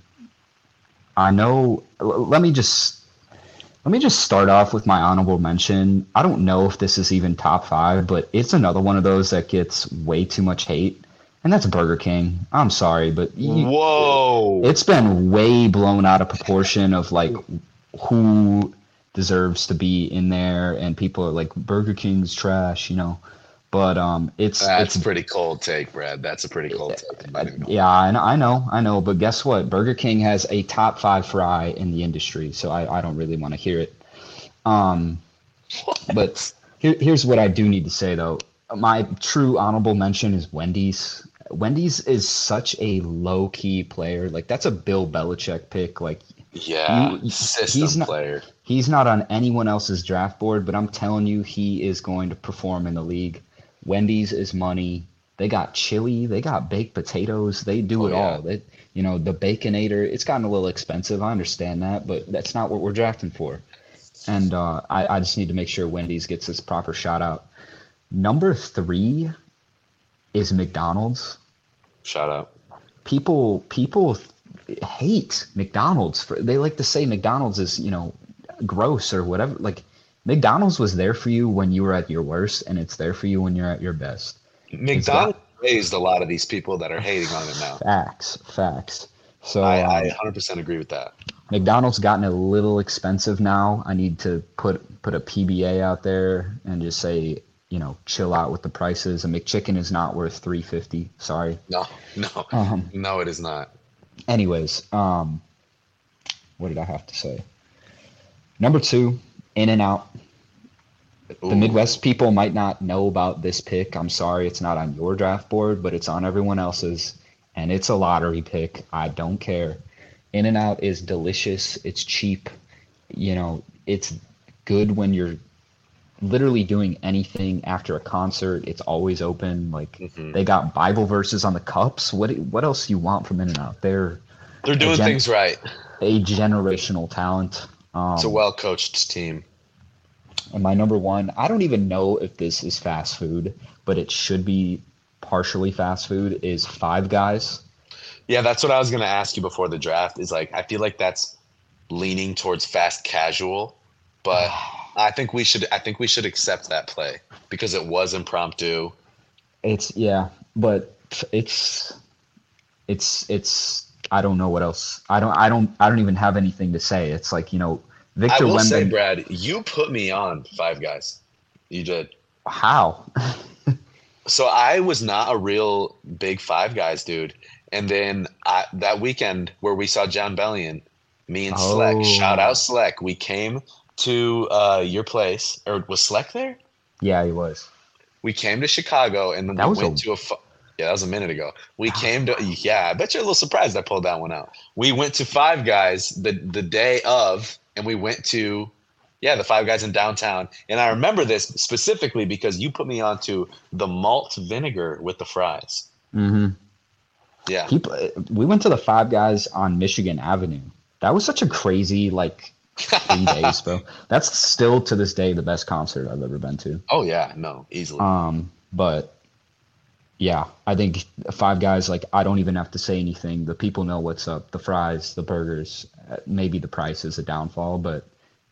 I know. l- Let me just let me just start off with my honorable mention. I don't know if this is even top five, but it's another one of those that gets way too much hate, and that's Burger King. I'm sorry, but you, Whoa. it's been way blown out of proportion of like who deserves to be in there and people are like burger king's trash you know? But um it's That's it's a pretty cold take, Brad. That's a pretty cold take. I'm not even gonna- yeah I know, I know i know but guess what? Burger king has a top five fry in the industry so i, I don't really want to hear it. Um but here, here's what i do need to say though. My true honorable mention is wendy's. Wendy's is such a low-key player. Like that's a bill belichick pick. Like Yeah, You- system he's not- player. He's not on anyone else's draft board, but I'm telling you, he is going to perform in the league. Wendy's is money. They got chili. They got baked potatoes. They do Oh, it yeah. all. They, you know, the Baconator. It's gotten a little expensive. I understand that, but that's not what we're drafting for. And uh, I, I just need to make sure Wendy's gets its proper shout out. Number three is McDonald's Shout out. people people hate McDonald's for they like to say McDonald's is, you know, gross or whatever. Like McDonald's was there for you when you were at your worst and it's there for you when you're at your best. McDonald's raised a lot of these people that are hating on it now. Facts, facts. So I, I um, 100% agree with that. McDonald's gotten a little expensive now. I need to put put a PBA out there and just say, you know, chill out with the prices. A McChicken is not worth 350. Sorry. No, no, Um no, it is not. anyways, um, what did I have to say? Number two, In and Out. Ooh, The Midwest people might not know about this pick. I'm sorry, it's not on your draft board, but it's on everyone else's, and it's a lottery pick. I don't care. In and Out is delicious. It's cheap. You know, it's good when you're literally doing anything after a concert. It's always open. Like Mhm. they got Bible verses on the cups. What what else you want from In and Out? They're They're doing gen- things right. a generational talent. Um, It's a well coached team. and my number one, I don't even know if this is fast food, but it should be partially fast food. Is Five Guys? Yeah, that's what I was going to ask you before the draft. Is like, I feel like that's leaning towards fast casual, but I think we should, I think we should accept that play because it was impromptu. It's yeah, but it's it's it's. I don't know what else. I don't. I don't. I don't even have anything to say. It's like you know, Victor. I will say, Brad, you put me on Five Guys. You did. How? So I was not a real big Five Guys dude, and then I, that weekend where we saw Jon Bellion, me and Sleck, Oh. shout out Sleck, we came to uh, your place, or was Sleck there? yeah, he was. We came to Chicago, and then That we went a- to a. fu- Yeah, that was a minute ago. We came to. Yeah, I bet you're a little surprised I pulled that one out. We went to Five Guys the the day of, and we went to. Yeah, the Five Guys in downtown, and I remember this specifically because you put me onto the malt vinegar with the fries. Mm-hmm. Yeah, we went to the Five Guys on Michigan Avenue. That was such a crazy like three days, bro. That's still to this day the best concert I've ever been to. Oh yeah, no, easily. Um, but yeah, I think Five Guys. Like, I don't even have to say anything. The people know what's up. The fries, the burgers. uh, Maybe the price is a downfall, but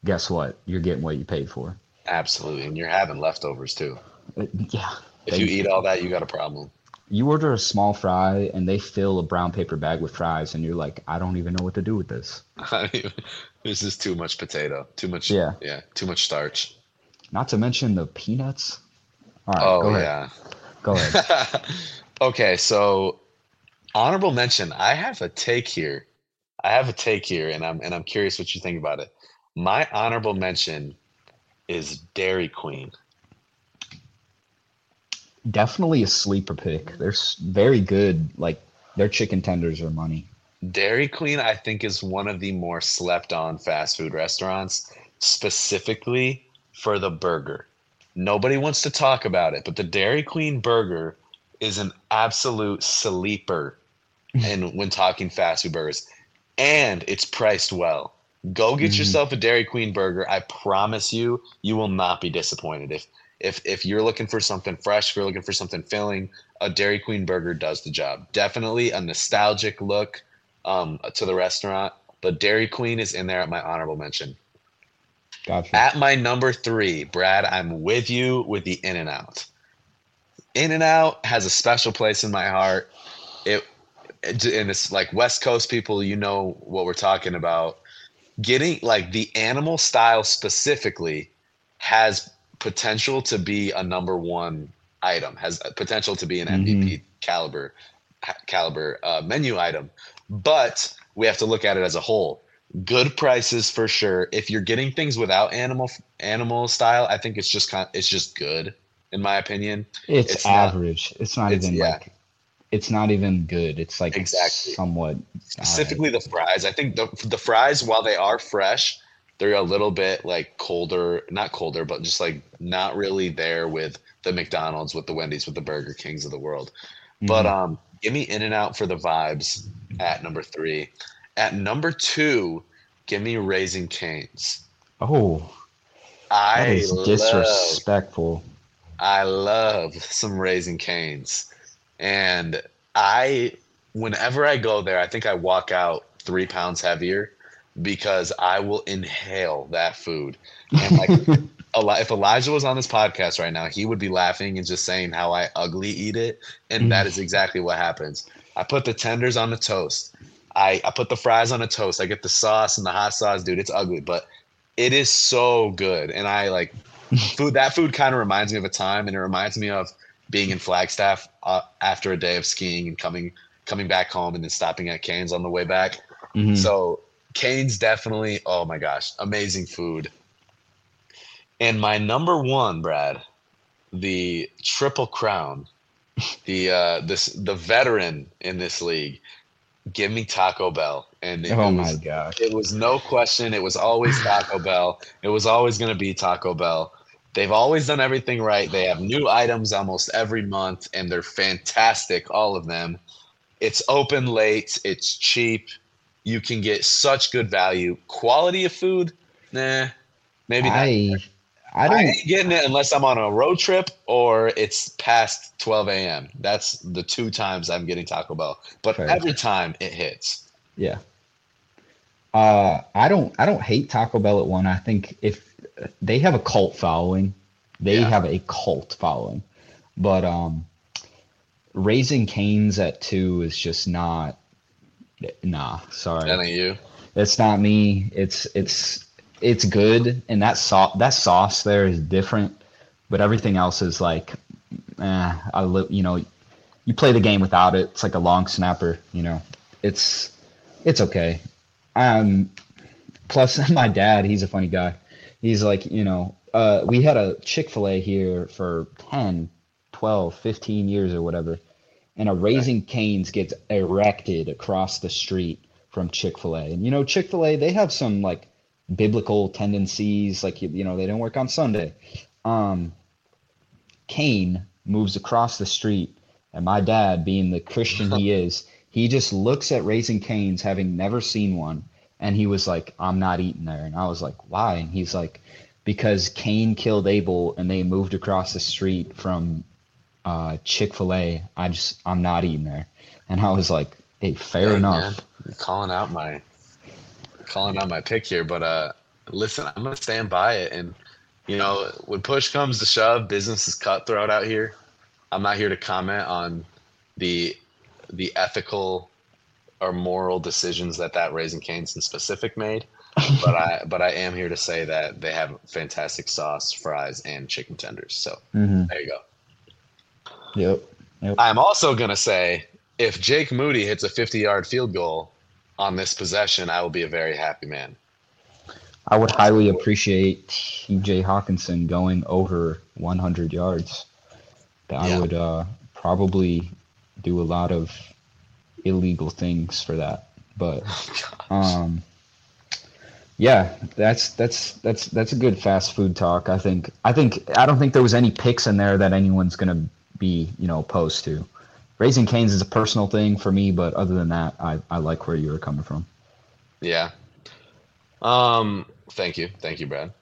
guess what? You're getting what you paid for. Absolutely, and you're having leftovers too. Uh, yeah. If you eat all that, you got a problem. You order a small fry and they fill a brown paper bag with fries, and you're like, I don't even know what to do with this. this is too much potato, too much. Yeah. yeah, too much starch. Not to mention the peanuts. All right, Oh go ahead. yeah. Go ahead. okay, so honorable mention. I have a take here. I have a take here, and I'm and I'm curious what you think about it. My honorable mention is Dairy Queen. Definitely a sleeper pick. They're very good. Like their chicken tenders are money. Dairy Queen, I think, is one of the more slept on fast food restaurants, specifically for the burger. Nobody wants to talk about it, but the Dairy Queen burger is an absolute sleeper and when talking fast food burgers. And it's priced well. Go get Mhm. yourself a Dairy Queen burger. I promise you, you will not be disappointed. If if if you're looking for something fresh, if you're looking for something filling, a Dairy Queen burger does the job. Definitely a nostalgic look um, to the restaurant, but Dairy Queen is in there at my honorable mention. Gotcha. At my number three, Brad, I'm with you with the In and Out. In and Out has a special place in my heart. It and it's like West Coast people, you know what we're talking about. Getting like the animal style specifically has potential to be a number one item, has potential to be an MVP caliber caliber uh, menu item, but we have to look at it as a whole good prices for sure. If you're getting things without animal animal style, I think it's just kind it's just good in my opinion. it's, it's not- average. it's not it's- even yeah. like. It's not even good. It's like Exactly. somewhat. Specifically the fries. I think the the fries while they are fresh, they're a little bit like colder, not colder, but just like not really there with the McDonald's, with the Wendy's, with the Burger Kings of the world. But Mhm. um give me In and Out for the vibes at number 3. At number 2, give me Raising Canes. oh, that I is love disrespectful. I love some Raising Canes. And I, whenever I go there, I think I walk out three pounds heavier because I will inhale that food. And like, if Elijah was on this podcast right now, he would be laughing and just saying how I ugly eat it. And that mm. is exactly what happens. I put the tenders on the toast. I, I put the fries on a toast. I get the sauce and the hot sauce, dude. It's ugly, but it is so good. And I like food. That food kind of reminds me of a time, and it reminds me of being in Flagstaff uh, after a day of skiing and coming coming back home and then stopping at Canes on the way back. Mhm. So Canes definitely. Oh my gosh, amazing food. And my number one, Brad, the Triple Crown, the uh, this the veteran in this league. Give me Taco Bell, and it oh was, my gosh. it was no question. It was always Taco Bell. It was always going to be Taco Bell. They've always done everything right. They have new items almost every month, and they're fantastic, all of them. It's open late. It's cheap. You can get such good value. Quality of food, nah, maybe I, not. I I ain't getting it unless I'm on a road trip or it's past 12 a.m. That's the two times I'm getting Taco Bell. But Fair. every time it hits. Yeah. Uh, I don't. I don't hate Taco Bell at one. I think if they have a cult following, they Yeah. have a cult following. But um, raising canes at two is just not. Nah, sorry, That ain't you. it's not me. It's it's it's good, and that sauce that sauce there is different, but everything else is like, eh, I li- you know, you play the game without it. It's like a long snapper, you know. It's it's okay. Um, plus my dad, he's a funny guy. He's like, you know, uh, we had a Chick-fil-A here for 10, 12, 15 years or whatever. And a Raising Canes gets erected across the street from Chick-fil-A. And you know, Chick-fil-A, they have some like biblical tendencies, like you, you know, they don't work on Sunday. Um, Kane moves across the street, and my dad, being the Christian he is, he just looks at Raising Canes, having never seen one, and he was like, "I'm not eating there." And I was like, "Why?" And he's like, "Because Cain killed Abel, and they moved across the street from uh, Chick Fil A. I just, I'm not eating there." And I was like, "Hey, fair Hey, enough." man, calling out my calling out my pick here, but uh listen, I'm gonna stand by it and you know, when push comes to shove, business is cutthroat out here. I'm not here to comment on the the ethical or moral decisions that that Raising Cane's in specific made, but I but I am here to say that they have fantastic sauce, fries, and chicken tenders. So Mhm. there you go. Yep. Yep. I'm also gonna say if Jake Moody hits a 50 yard field goal on this possession, I will be a very happy man. I would highly appreciate TJ Hockenson going over 100 yards. I Yeah. would uh, probably do a lot of illegal things for that, but um, yeah, that's that's that's that's a good fast food talk. I think I think I don't think there was any picks in there that anyone's gonna be you know opposed to. Raising Canes is a personal thing for me, but other than that, I, I like where you were coming from. Yeah. Um. Thank you. Thank you, Brad.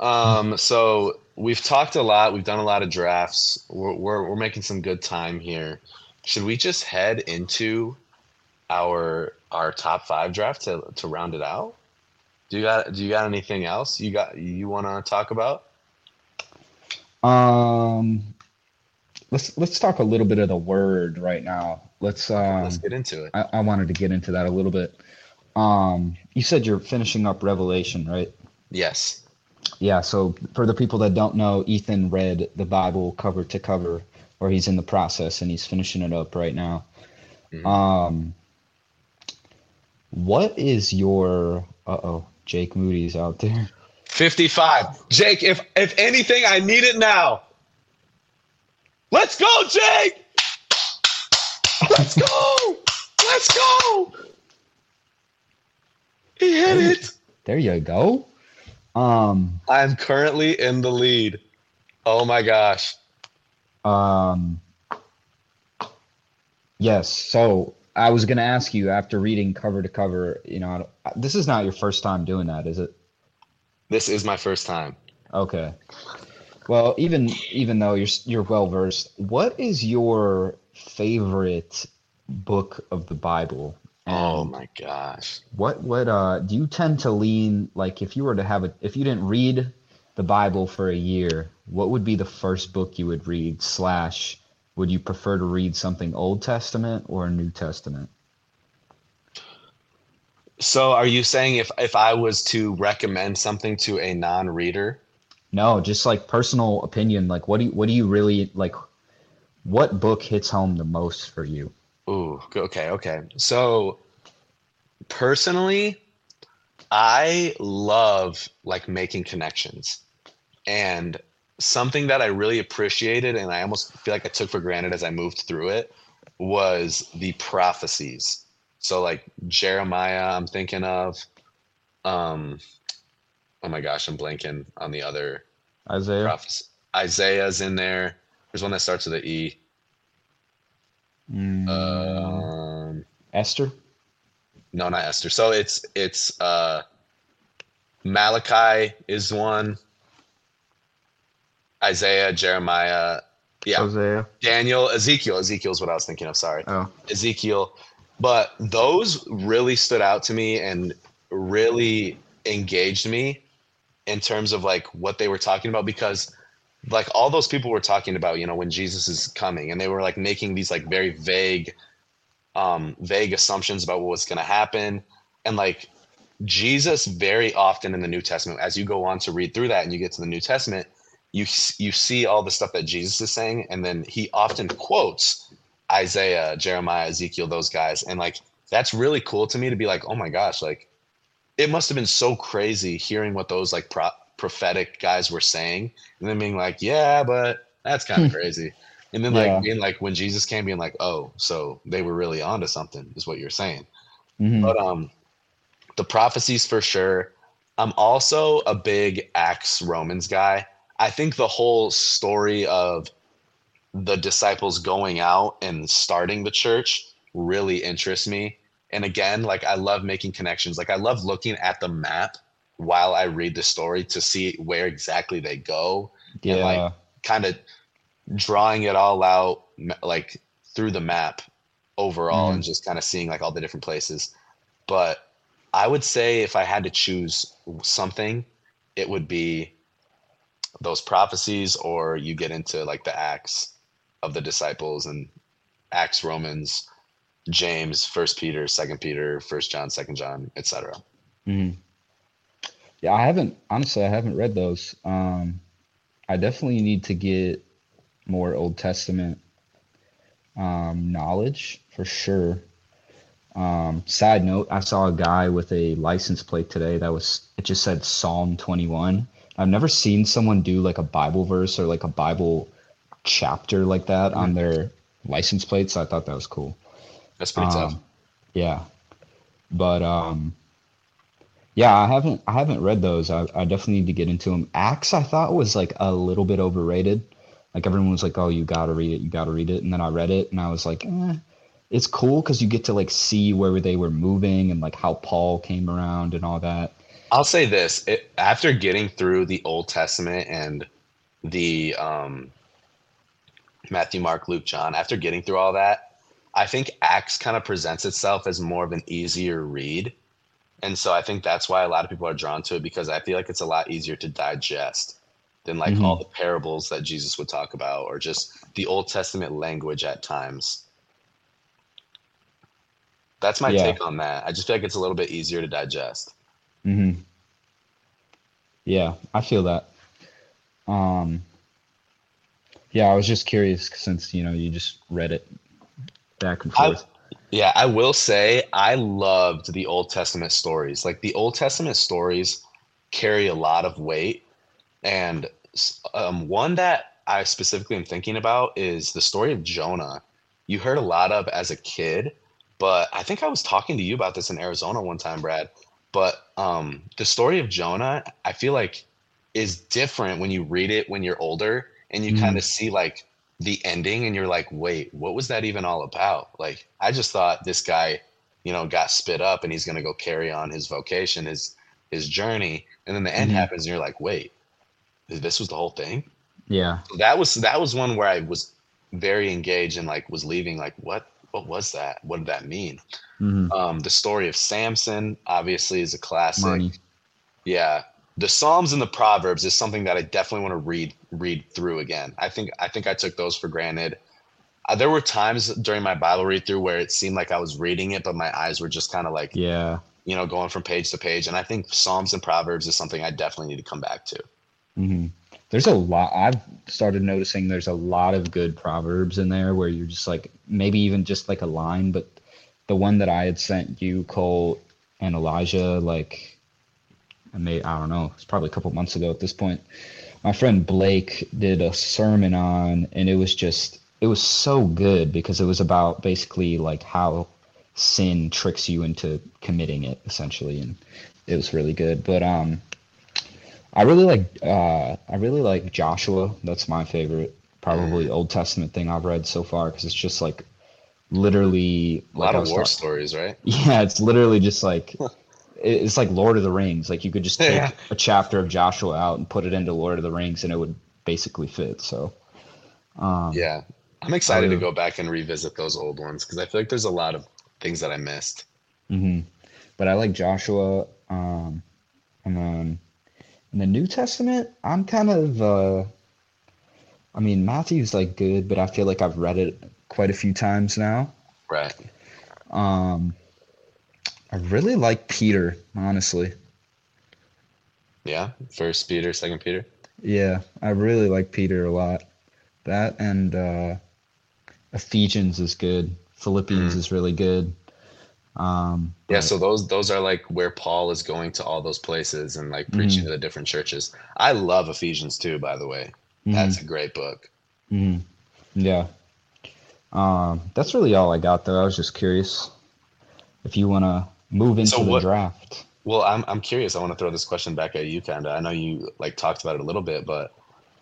Um. So we've talked a lot. We've done a lot of drafts. We're we're, we're making some good time here. Should we just head into our our top five draft to to round it out? Do you got Do you got anything else you got you want to talk about? Um, let's let's talk a little bit of the word right now. Let's um, Let's get into it. I, I wanted to get into that a little bit. Um, you said you're finishing up Revelation, right? Yes. Yeah. So for the people that don't know, Ethan read the Bible cover to cover, or he's in the process and he's finishing it up right now. Mhm. Um, what is your? Uh oh, Jake Moody's out there. 55. Jake, if if anything, I need it now. Let's go, Jake! Let's go! Let's go! He hit it. There you go. Um, I'm currently in the lead. Oh my gosh. Um, yes. So I was going to ask you after reading cover to cover, you know, I- this is not your first time doing that, is it? This is my first time. Okay. Well, even even though you're you're well versed, what is your favorite book of the Bible? Oh my gosh. what what uh do you tend to lean like if you were to have a if you didn't read the Bible for a year, what would be the first book you would read? Slash, would you prefer to read something Old Testament or New Testament? So are you saying if if I was to recommend something to a non-reader? No, just like personal opinion. Like, what do you, what do you really like? What book hits home the most for you? Ooh, okay, okay. So personally, I love like making connections. And something that I really appreciated and I almost feel like I took for granted as I moved through it was the prophecies. So like Jeremiah, I'm thinking of um oh my gosh, I'm blanking on the other Isaiah. prophecy. Isaiah's in there. There's one that starts with an E. Mm, Um Esther. No, not Esther. So it's it's uh Malachi is one. Isaiah, Jeremiah, yeah, Hosea. Daniel, Ezekiel. Ezekiel is what I was thinking of. Sorry, Oh. Ezekiel. But those really stood out to me and really engaged me in terms of like what they were talking about because like all those people were talking about, you know, when Jesus is coming and they were like making these like very vague um vague assumptions about what was going to happen and like Jesus very often in the New Testament as you go on to read through that and you get to the New Testament you you see all the stuff that Jesus is saying and then he often quotes Isaiah, Jeremiah, Ezekiel, those guys. And like that's really cool to me to be like, oh my gosh, like it must have been so crazy hearing what those like pro- prophetic guys were saying, and then being like, yeah, but that's kind of crazy. And then like Yeah. being like when Jesus came, being like, oh, so they were really onto something, is what you're saying. Mhm. But um, the prophecies for sure. I'm also a big Acts Romans guy. I think the whole story of the disciples going out and starting the church really interests me. And again, like I love making connections. Like I love looking at the map while I read the story to see where exactly they go Yeah. and, like, kind of drawing it all out like through the map overall and mm. just kind of seeing like all the different places but i would say if i had to choose something it would be those prophecies, or you get into like the acts of the disciples and Acts, Romans, James, First Peter, Second Peter, First John, Second John, etc. hmm Yeah, I haven't honestly. I haven't read those. Um, I definitely need to get more Old Testament um, knowledge for sure. Um, side note, I saw a guy with a license plate today that was it just said Psalm 21. I've never seen someone do like a Bible verse or like a Bible chapter like that on their license plate, so I thought that was cool. That's pretty tough. Um, yeah, but um, yeah, I haven't I haven't read those. I, I definitely need to get into them. Acts I thought was like a little bit overrated. Like everyone was like, "Oh, you got to read it, you got to read it," and then I read it and I was like, eh, "It's cool because you get to like see where they were moving and like how Paul came around and all that." I'll say this: it, after getting through the Old Testament and the um, Matthew, Mark, Luke, John, after getting through all that, I think Acts kind of presents itself as more of an easier read. And so I think that's why a lot of people are drawn to it because I feel like it's a lot easier to digest than like Mhm. all the parables that Jesus would talk about or just the Old Testament language at times. That's my Yeah. take on that. I just feel like it's a little bit easier to digest. hmm Yeah, I feel that. Um, yeah, I was just curious since you know you just read it back and I- forth. Yeah, I will say I loved the Old Testament stories. Like the Old Testament stories carry a lot of weight. And um, one that I specifically am thinking about is the story of Jonah. You heard a lot of as a kid, but I think I was talking to you about this in Arizona one time, Brad. But um, the story of Jonah, I feel like, is different when you read it when you're older and you Mhm. kind of see like the ending and you're like, wait, what was that even all about? Like, I just thought this guy, you know, got spit up and he's gonna go carry on his vocation, his his journey, and then the end Mhm. happens and you're like, wait, this was the whole thing. Yeah, So that was that was one where I was very engaged and like was leaving like, what what was that? What did that mean? hmm Um, the story of Samson obviously is a classic. money. Yeah. The Psalms and the Proverbs is something that I definitely want to read read through again. I think I think I took those for granted. Uh, there were times during my Bible read through where it seemed like I was reading it, but my eyes were just kind of like, Yeah. you know, going from page to page. And I think Psalms and Proverbs is something I definitely need to come back to. hmm There's a lot. I've started noticing there's a lot of good proverbs in there where you're just like maybe even just like a line, but the one that I had sent you, Cole and Elijah, like, I may I don't know, it's probably a couple months ago at this point. My friend Blake did a sermon on, and it was just it was so good because it was about basically like how sin tricks you into committing it essentially, and it was really good. But um. I really like uh, I really like Joshua. That's my favorite, probably Old Testament thing I've read so far because it's just like literally A like lot I of war talk- stories, right? Yeah, it's literally just like it's like Lord of the Rings. Like you could just take Yeah. a chapter of Joshua out and put it into Lord of the Rings, and it would basically fit. So um, Yeah. I'm excited to go back and revisit those old ones because I feel like there's a lot of things that I missed. hmm But I like Joshua. Um, and then in the New Testament, I'm kind of. Uh, I mean, Matthew's like good, but I feel like I've read it quite a few times now. Right. Um, I really like Peter, honestly. Yeah. First Peter, Second Peter. Yeah, I really like Peter a lot. That and uh, Ephesians is good. Philippians Mm. is really good. Um, Yeah, so those those are like where Paul is going to all those places and like preaching to the different churches. I love Ephesians too, by the way. mhm. That's a great book. hmm Yeah. Um, that's really all I got though. I was just curious if you want to move into So the draft. Well, I'm I'm curious. I want to throw this question back at you, kinda. I know you like talked about it a little bit, but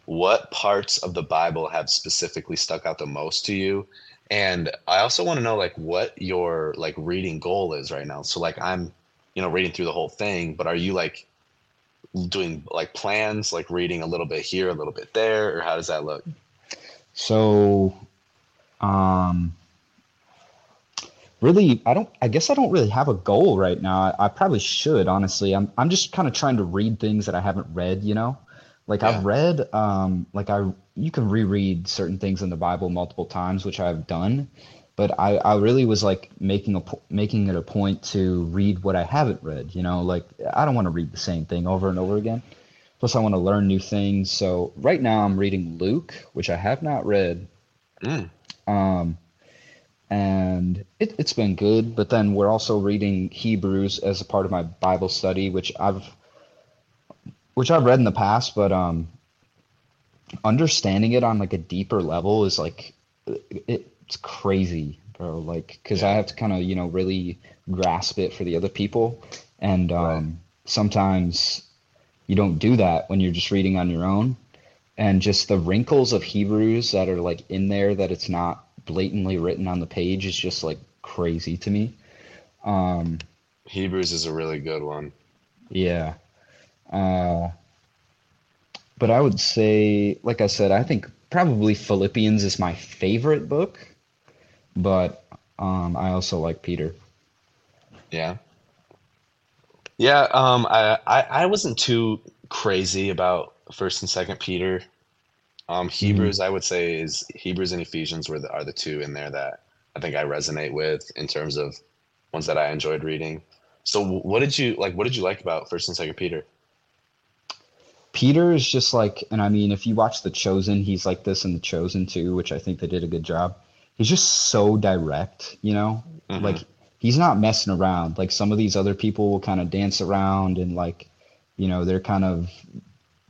what parts of the Bible have specifically stuck out the most to you? And I also want to know like what your like reading goal is right now. So like I'm, you know, reading through the whole thing, but are you like doing like plans, like reading a little bit here, a little bit there, or how does that look? So, um, really, I don't. I guess I don't really have a goal right now. I, I probably should, honestly. I'm I'm just kind of trying to read things that I haven't read. You know, Like Yeah. I've read, um, like I you can reread certain things in the Bible multiple times, which I've done, but I, I really was like making a making it a point to read what I haven't read. You know, like I don't want to read the same thing over and over again. Plus, I want to learn new things. So right now, I'm reading Luke, which I have not read, Mm. um, and it, it's been good. But then we're also reading Hebrews as a part of my Bible study, which I've which I've read in the past, but um, understanding it on like a deeper level is like it, it's crazy, bro. Like because I have to kind of you know really grasp it for the other people, and um, Right. sometimes you don't do that when you're just reading on your own and just the wrinkles of Hebrews that are like in there that it's not blatantly written on the page is just like crazy to me. Um, Hebrews is a really good one. yeah. Uh, but I would say, like I said, I think probably Philippians is my favorite book, but um, I also like Peter. Yeah. Yeah, um, I, I, I wasn't too crazy about First and Second Peter. Um, Hebrews, I would say, is Hebrews and Ephesians were the, are the two in there that I think I resonate with in terms of ones that I enjoyed reading. So, what did you like? What did you like about First and Second Peter? Peter is just like, and I mean, if you watch The Chosen, he's like this in The Chosen too, which I think they did a good job. He's just so direct, you know? Mhm. Like, he's not messing around. Like, some of these other people will kind of dance around and, like, you know, they're kind of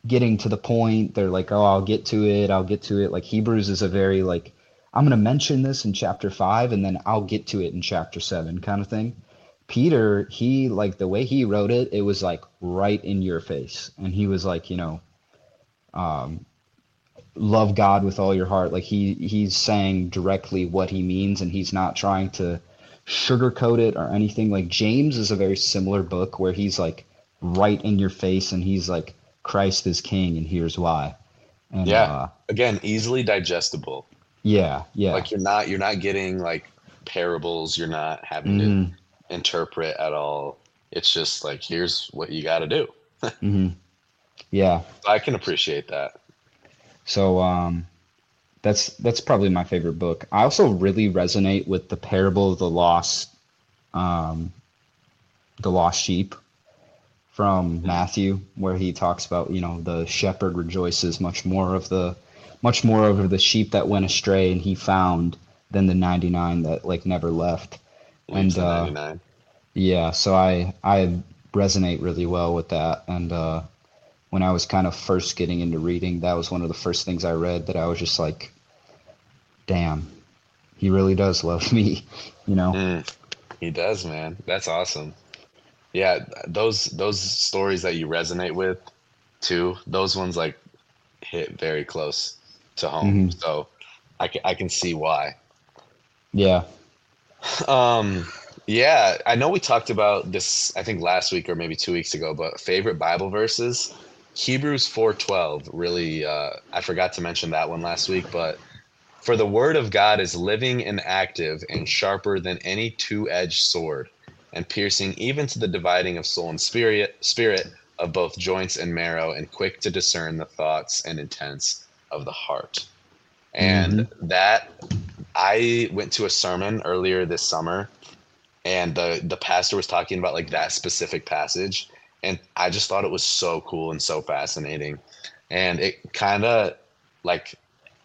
getting to the point. They're like, oh, I'll get to it. I'll get to it. Like, Hebrews is a very, like, I'm going to mention this in chapter five and then I'll get to it in chapter seven kind of thing. Peter, he like the way he wrote it, it was like right in your face. And he was like, you know, um, love God with all your heart. Like he he's saying directly what he means and he's not trying to sugarcoat it or anything. Like James is a very similar book where he's like right in your face and he's like Christ is king and here's why. And Yeah. uh, Again, easily digestible. yeah, yeah. Like you're not you're not getting like parables. You're not having Mhm, to interpret at all. It's just like here's what you got to do. mhm. Yeah. I can appreciate that. So um, that's that's probably my favorite book. I also really resonate with the parable of the lost, um, the lost sheep from Matthew, where he talks about you know the shepherd rejoices much more of the much more over the sheep that went astray and he found than the ninety nine that like never left. Leaves And, uh, Yeah, so I I resonate really well with that. And uh, when I was kind of first getting into reading, that was one of the first things I read that I was just like, damn, he really does love me, you know? Mm, he does, man. That's awesome. Yeah, those those stories that you resonate with, too. Those ones like hit very close to home. Mhm. So I can I can see why. Yeah. Um, yeah, I know we talked about this. I think last week or maybe two weeks ago. But favorite Bible verses, Hebrews four twelve. Really, uh, I forgot to mention that one last week, but. For the word of God is living and active and sharper than any two-edged sword, and piercing even to the dividing of soul and spirit, spirit of both joints and marrow, and quick to discern the thoughts and intents of the heart. And mm-hmm. that I went to a sermon earlier this summer, and the the pastor was talking about like that specific passage, and I just thought it was so cool and so fascinating, and it kind of like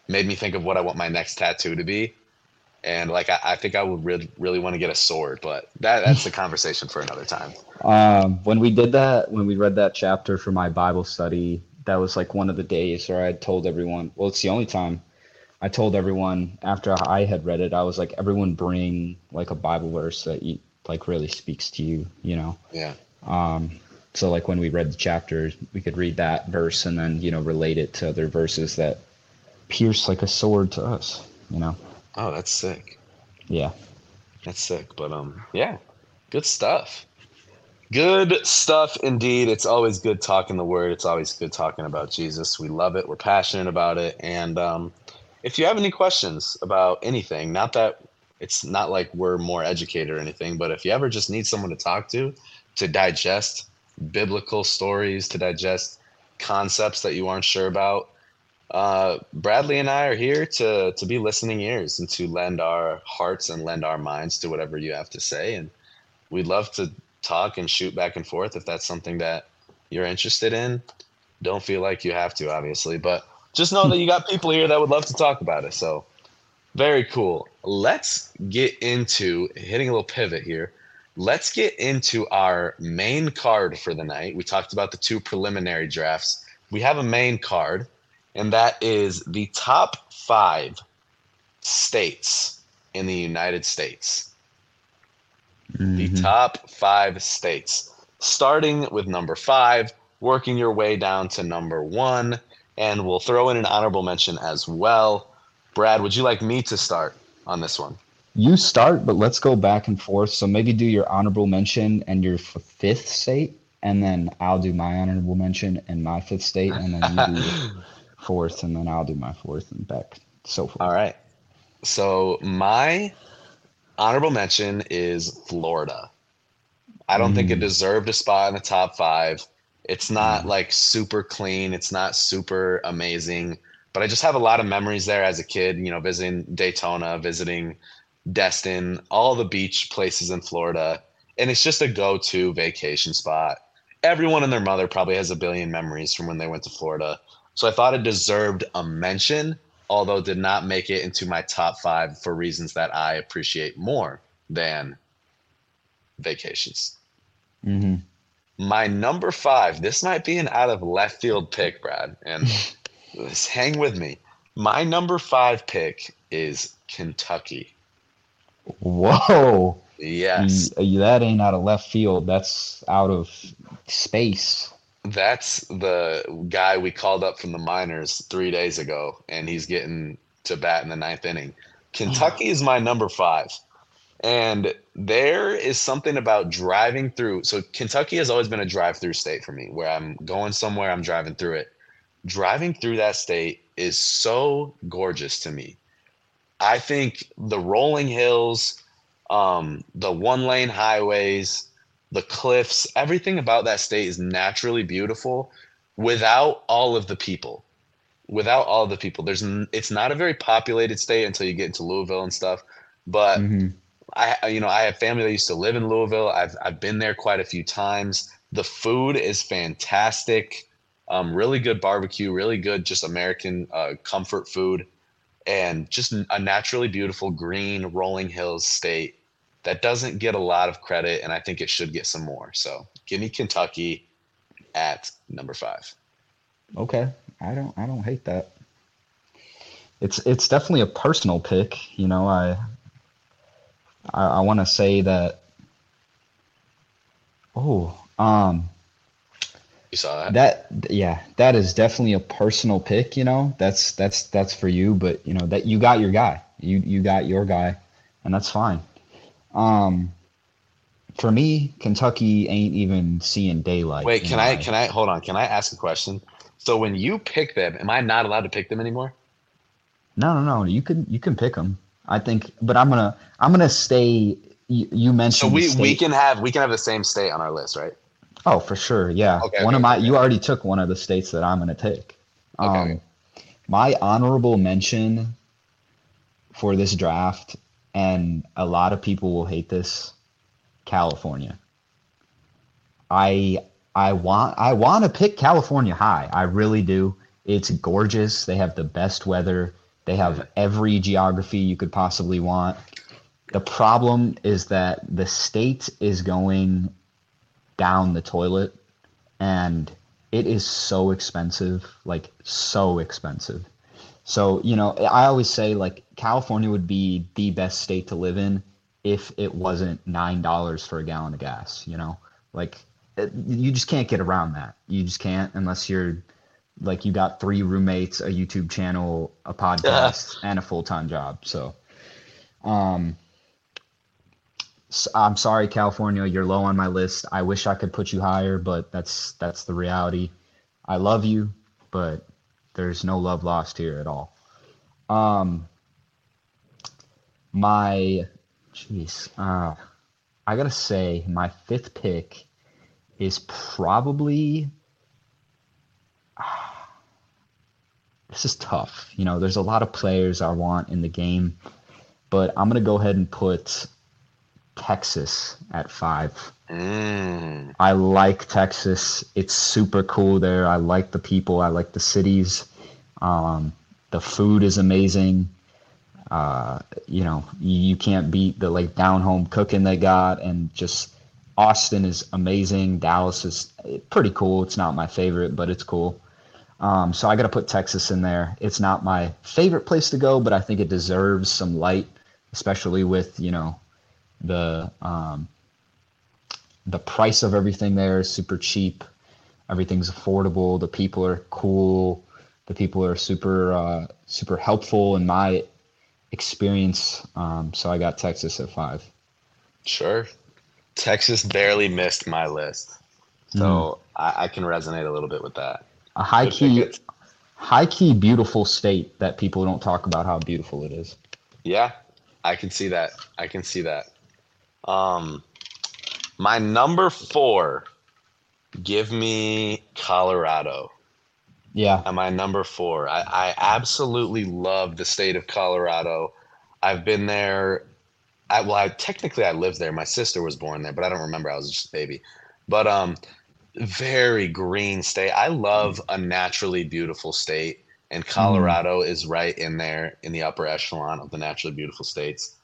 made me think of what I want my next tattoo to be. And like I, I think I would really really want to get a sword, but that that's a conversation for another time. Um, when we did that, when we read that chapter for my Bible study, that was like one of the days where I told everyone, well, it's the only time I told everyone after I had read it, I was like, everyone bring like a Bible verse that you, like really speaks to you, you know? Yeah. Um, so like when we read the chapter, we could read that verse and then, you know, relate it to other verses that pierce like a sword to us, you know? Oh, that's sick. Yeah. That's sick. But um, yeah, good stuff. Good stuff indeed. It's always good talking the word. It's always good talking about Jesus. We love it. We're passionate about it. And um, if you have any questions about anything, not that it's not like we're more educated or anything, but if you ever just need someone to talk to, to digest biblical stories, to digest concepts that you aren't sure about, uh, Bradley and I are here to to be listening ears and to lend our hearts and lend our minds to whatever you have to say. And we'd love to talk and shoot back and forth if that's something that you're interested in. Don't feel like you have to, obviously, but just know that you got people here that would love to talk about it. So very cool. Let's get into hitting a little pivot here. Let's get into our main card for the night. We talked about the two preliminary drafts. We have a main card and that is the top five states in the United States. Mm-hmm. The top five states, starting with number five, working your way down to number one, and we'll throw in an honorable mention as well. Brad, would you like me to start on this one? You start, but let's go back and forth. So maybe do your honorable mention and your fifth state, and then I'll do my honorable mention and my fifth state, and then you do fourth, and then I'll do my fourth and back so forth. All right. So my honorable mention is Florida. I don't mm. think it mm. deserved a spot in the top five. It's not mm. like super clean. It's not super amazing, but I just have a lot of memories there as a kid. You know, visiting Daytona, visiting Destin, all the beach places in Florida, and it's just a go-to vacation spot. Everyone and their mother probably has a billion memories from when they went to Florida. So I thought it deserved a mention, although did not make it into my top five for reasons that I appreciate more than vacations. Mm-hmm. My number five, this might be an out of left field pick, Brad, and hang with me. My number five pick is Kentucky. Whoa. Yes. That ain't out of left field. That's out of space that's the guy we called up from the minors three days ago, and he's getting to bat in the ninth inning. Kentucky is my number five. And there is something about driving through. So Kentucky has always been a drive-through state for me, where I'm going somewhere, I'm driving through it. Driving through that state is so gorgeous to me. I think the rolling hills, um, the one-lane highways, the cliffs, everything about that state is naturally beautiful without all of the people. Without all of the people, there's it's not a very populated state until you get into Louisville and stuff. But mm-hmm. I, you know, I have family that used to live in Louisville. I've I've been there quite a few times. The food is fantastic. Um, really good barbecue, really good just American uh, comfort food, and just a naturally beautiful green rolling hills state that doesn't get a lot of credit, and I think it should get some more. So give me Kentucky at number five. Okay, I don't I don't hate that. It's it's definitely a personal pick. You know, I I, I want to say that. Oh, um, you saw that. That yeah, that is definitely a personal pick. You know, that's that's that's for you. But you know that you got your guy. You you got your guy, and that's fine. Um, for me, Kentucky ain't even seeing daylight. Wait, can I can I hold on? Can I ask a question? So when you pick them, am I not allowed to pick them anymore? No, no, no. You can you can pick them. I think, but I'm gonna I'm gonna stay. You, you mentioned so we we can have we can have the same state on our list, right? Oh, for sure. Yeah. Okay, one okay, of my okay. you already took one of the states that I'm gonna take. Okay. Um, my honorable mention for this draft and a lot of people will hate this California. I I want I want to pick California high. I really do. It's gorgeous. They have the best weather. They have every geography you could possibly want. The problem is that the state is going down the toilet and it is so expensive, like so expensive. So, you know, I always say like California would be the best state to live in if it wasn't $9 for a gallon of gas, you know? Like it, you just can't get around that. You just can't unless you're like you got three roommates, a YouTube channel, a podcast, and a full-time job. So, um I'm sorry California, you're low on my list. I wish I could put you higher, but that's that's the reality. I love you, but there's no love lost here at all. Um, my, jeez, uh, I gotta say, my fifth pick is probably. this is tough. You know, there's a lot of players I want in the game, but I'm to go ahead and put Texas at five. Mm. I like Texas. It's super cool there. I like the people. I like the cities. Um, the food is amazing. Uh, you know, you can't beat the like down home cooking they got, and just Austin is amazing. Dallas is pretty cool. It's not my favorite, but it's cool. Um, so I got to put Texas in there. It's not my favorite place to go, but I think it deserves some light, especially with you know the um, the price of everything there is super cheap. Everything's affordable. The people are cool. The people are super uh, super helpful in my experience. Um, so I got Texas at five. Sure. Texas barely missed my list. So I, I can resonate a little bit with that. A high Good key, pick. high key, beautiful state that people don't talk about how beautiful it is. Yeah, I can see that. I can see that. Um, my number four, give me Colorado. Yeah, At my number four, I, I absolutely love the state of Colorado. I've been there. I, well, I technically I lived there. My sister was born there, but I don't remember. I was just a baby. But um, very green state. I love a naturally beautiful state, and Colorado is right in there in the upper echelon of the naturally beautiful states.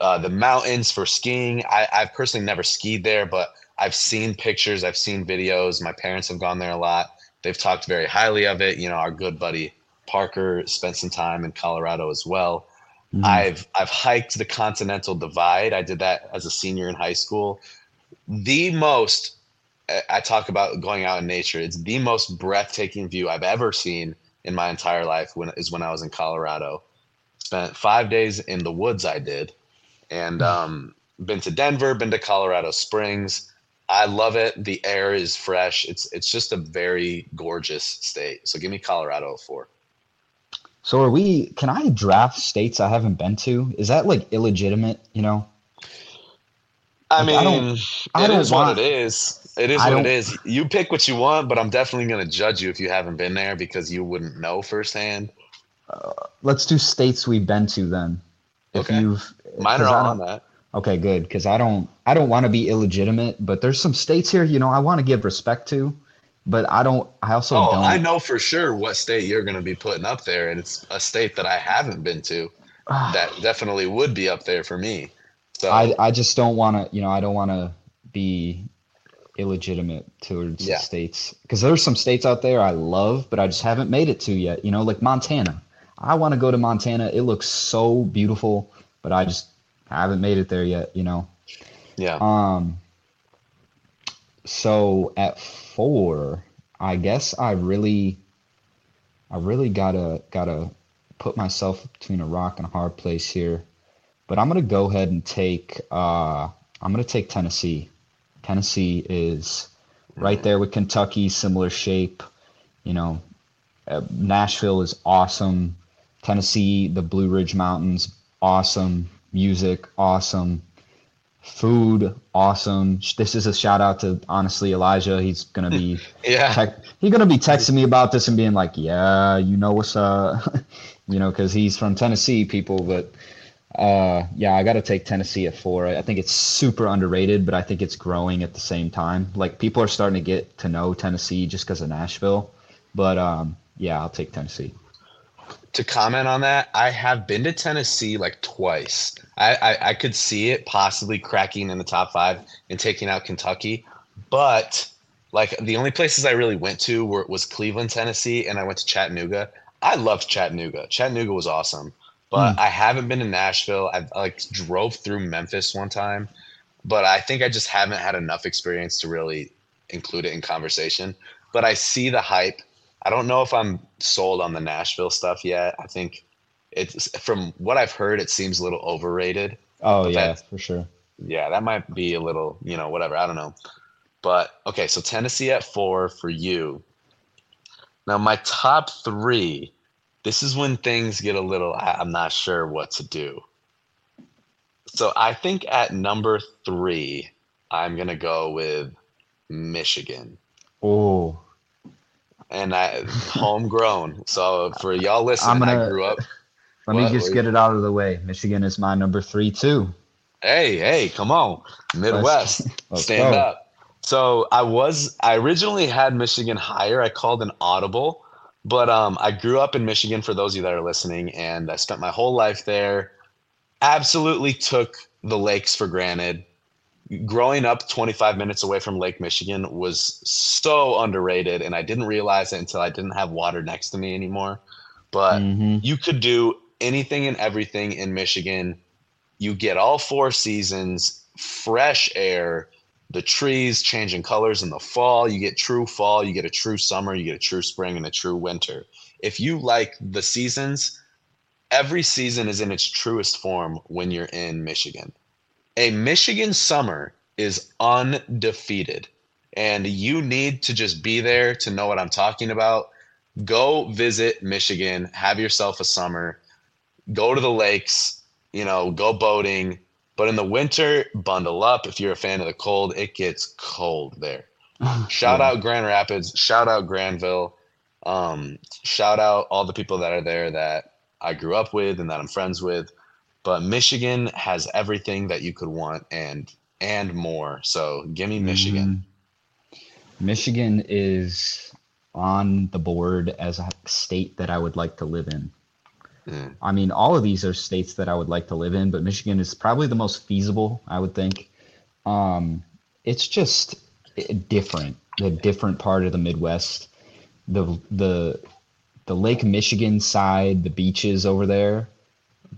Uh, the mountains for skiing. I, I've personally never skied there, but I've seen pictures. I've seen videos. My parents have gone there a lot. They've talked very highly of it. You know, our good buddy Parker spent some time in Colorado as well. Mhm. I've I've hiked the Continental Divide. I did that as a senior in high school. The most I- I talk about going out in nature. It's the most breathtaking view I've ever seen in my entire life. When is when I was in Colorado. Spent five days in the woods. I did, and um, been to Denver. Been to Colorado Springs. I love it. The air is fresh. It's it's just a very gorgeous state. So give me Colorado four. So are we? Can I draft states I haven't been to? Is that like illegitimate? You know? I mean, I don't- I it don't is want- what it is. It is I what it is. You pick what you want, but I'm definitely going to judge you if you haven't been there because you wouldn't know firsthand. Let's do states we've been to then. If Okay. you've Mine are all on that. Okay, good. Because I don't, I don't want to be illegitimate, but there's some states here, you know, I want to give respect to, but I don't. I also Oh, don't. I know for sure what state you're going to be putting up there, and it's a state that I haven't been to. Ah. That definitely would be up there for me. So I, I just don't want to, you know, I don't want to be illegitimate towards Yeah. states because there's some states out there I love, but I just haven't made it to yet. You know, like Montana. I want to go to Montana. It looks so beautiful, but I just haven't made it there yet. You know. yeah, Um. So at four, I guess I really, I really gotta gotta put myself between a rock and a hard place here, but I'm gonna go ahead and take. Uh, I'm gonna take Tennessee. Tennessee is right there with Kentucky, similar shape. You know, uh, Nashville is awesome. Tennessee, the Blue Ridge Mountains, awesome. Music, awesome. Food, awesome. This is a shout out to honestly Elijah. He's gonna be yeah. tech, he's gonna be texting me about this and being like, "Yeah, you know what's up," you know, because he's from Tennessee, people. But uh, yeah, I got to take Tennessee at four. I I think it's super underrated, but I think it's growing at the same time. Like people are starting to get to know Tennessee just because of Nashville. But um, yeah, I'll take Tennessee. To comment on that, I have been to Tennessee like twice. I, I, I could see it possibly cracking in the top five and taking out Kentucky, but like the only places I really went to were was Cleveland, Tennessee, and I went to Chattanooga. I loved Chattanooga. Chattanooga was awesome, but hmm. I haven't been to Nashville. I like drove through Memphis one time, but I think I just haven't had enough experience to really include it in conversation. But I see the hype. I don't know if I'm sold on the Nashville stuff yet. I think it's from what I've heard, it seems a little overrated. Oh yeah, for sure. Yeah, that might be a little, you know, whatever. I don't know. But okay, so Tennessee at four for you. Now, my top three, this is when things get a little, I, I'm not sure what to do. So I think at number three, I'm going to go with Michigan. Oh, and I homegrown. So for y'all listening, gonna- I grew up. Let me just get it out of the way. Michigan is my number three too. Hey, hey, come on, Midwest, let's stand go. up. So I was I originally had Michigan higher. I called an audible, but um, I grew up in Michigan. For those of you that are listening, and I spent my whole life there. Absolutely took the lakes for granted. Growing up 25 minutes away from Lake Michigan was so underrated, and I didn't realize it until I didn't have water next to me anymore. But Mhm. you could do anything and everything in Michigan. You get all four seasons, fresh air, the trees changing colors in the fall. You get true fall, you get a true summer, you get a true spring, and a true winter. If you like the seasons, every season is in its truest form when you're in Michigan. A Michigan summer is undefeated, and you need to just be there to know what I'm talking about go visit Michigan, have yourself a summer, go to the lakes, you know, go boating. But in the winter, bundle up. If you're a fan of the cold, it gets cold there. Shout Yeah. out Grand Rapids, shout out Grandville, um, shout out all the people that are there that I grew up with and that I'm friends with. But Michigan has everything that you could want and and more. So give me Michigan. Mhm. Michigan is on the board as a state that I would like to live in. Mm. I mean, all of these are states that I would like to live in, but Michigan is probably the most feasible, I would think. Um, it's just different, the different part of the Midwest. The the the Lake Michigan side, the beaches over there,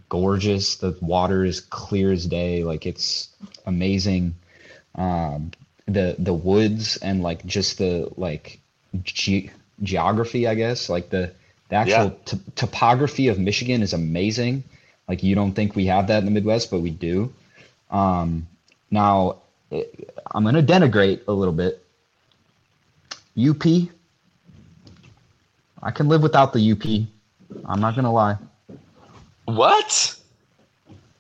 gorgeous. The water is clear as day, like it's amazing. Um, the the woods and like just the like ge- geography, I guess, like the the actual t- topography of Michigan is amazing. Like you don't think we have that in the Midwest, but we do. Um, now, eh, I'm gonna denigrate a little bit. UP. I can live without the UP. I'm not gonna lie. What?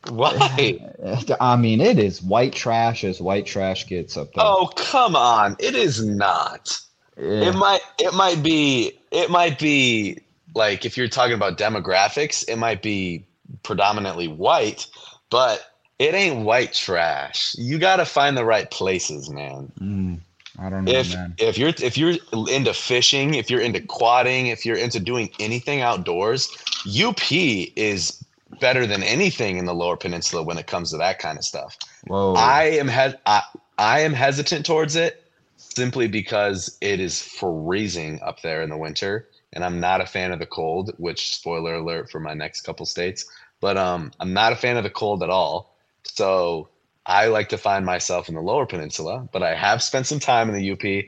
Why? I mean, it is white trash as white trash gets up there. Oh, come on. It is not. Yeah. It might it might be it might be like if you're talking about demographics, it might be predominantly white, but it ain't white trash. You got to find the right places, man. Mm, I don't know, If man. if you're if you're into fishing, if you're into quadding, if you're into doing anything outdoors, UP is better than anything in the lower peninsula when it comes to that kind of stuff. Whoa. I am he- I, I am hesitant towards it simply because it is freezing up there in the winter and I'm not a fan of the cold, which spoiler alert for my next couple states, but um I'm not a fan of the cold at all. So I like to find myself in the lower peninsula, but I have spent some time in the UP.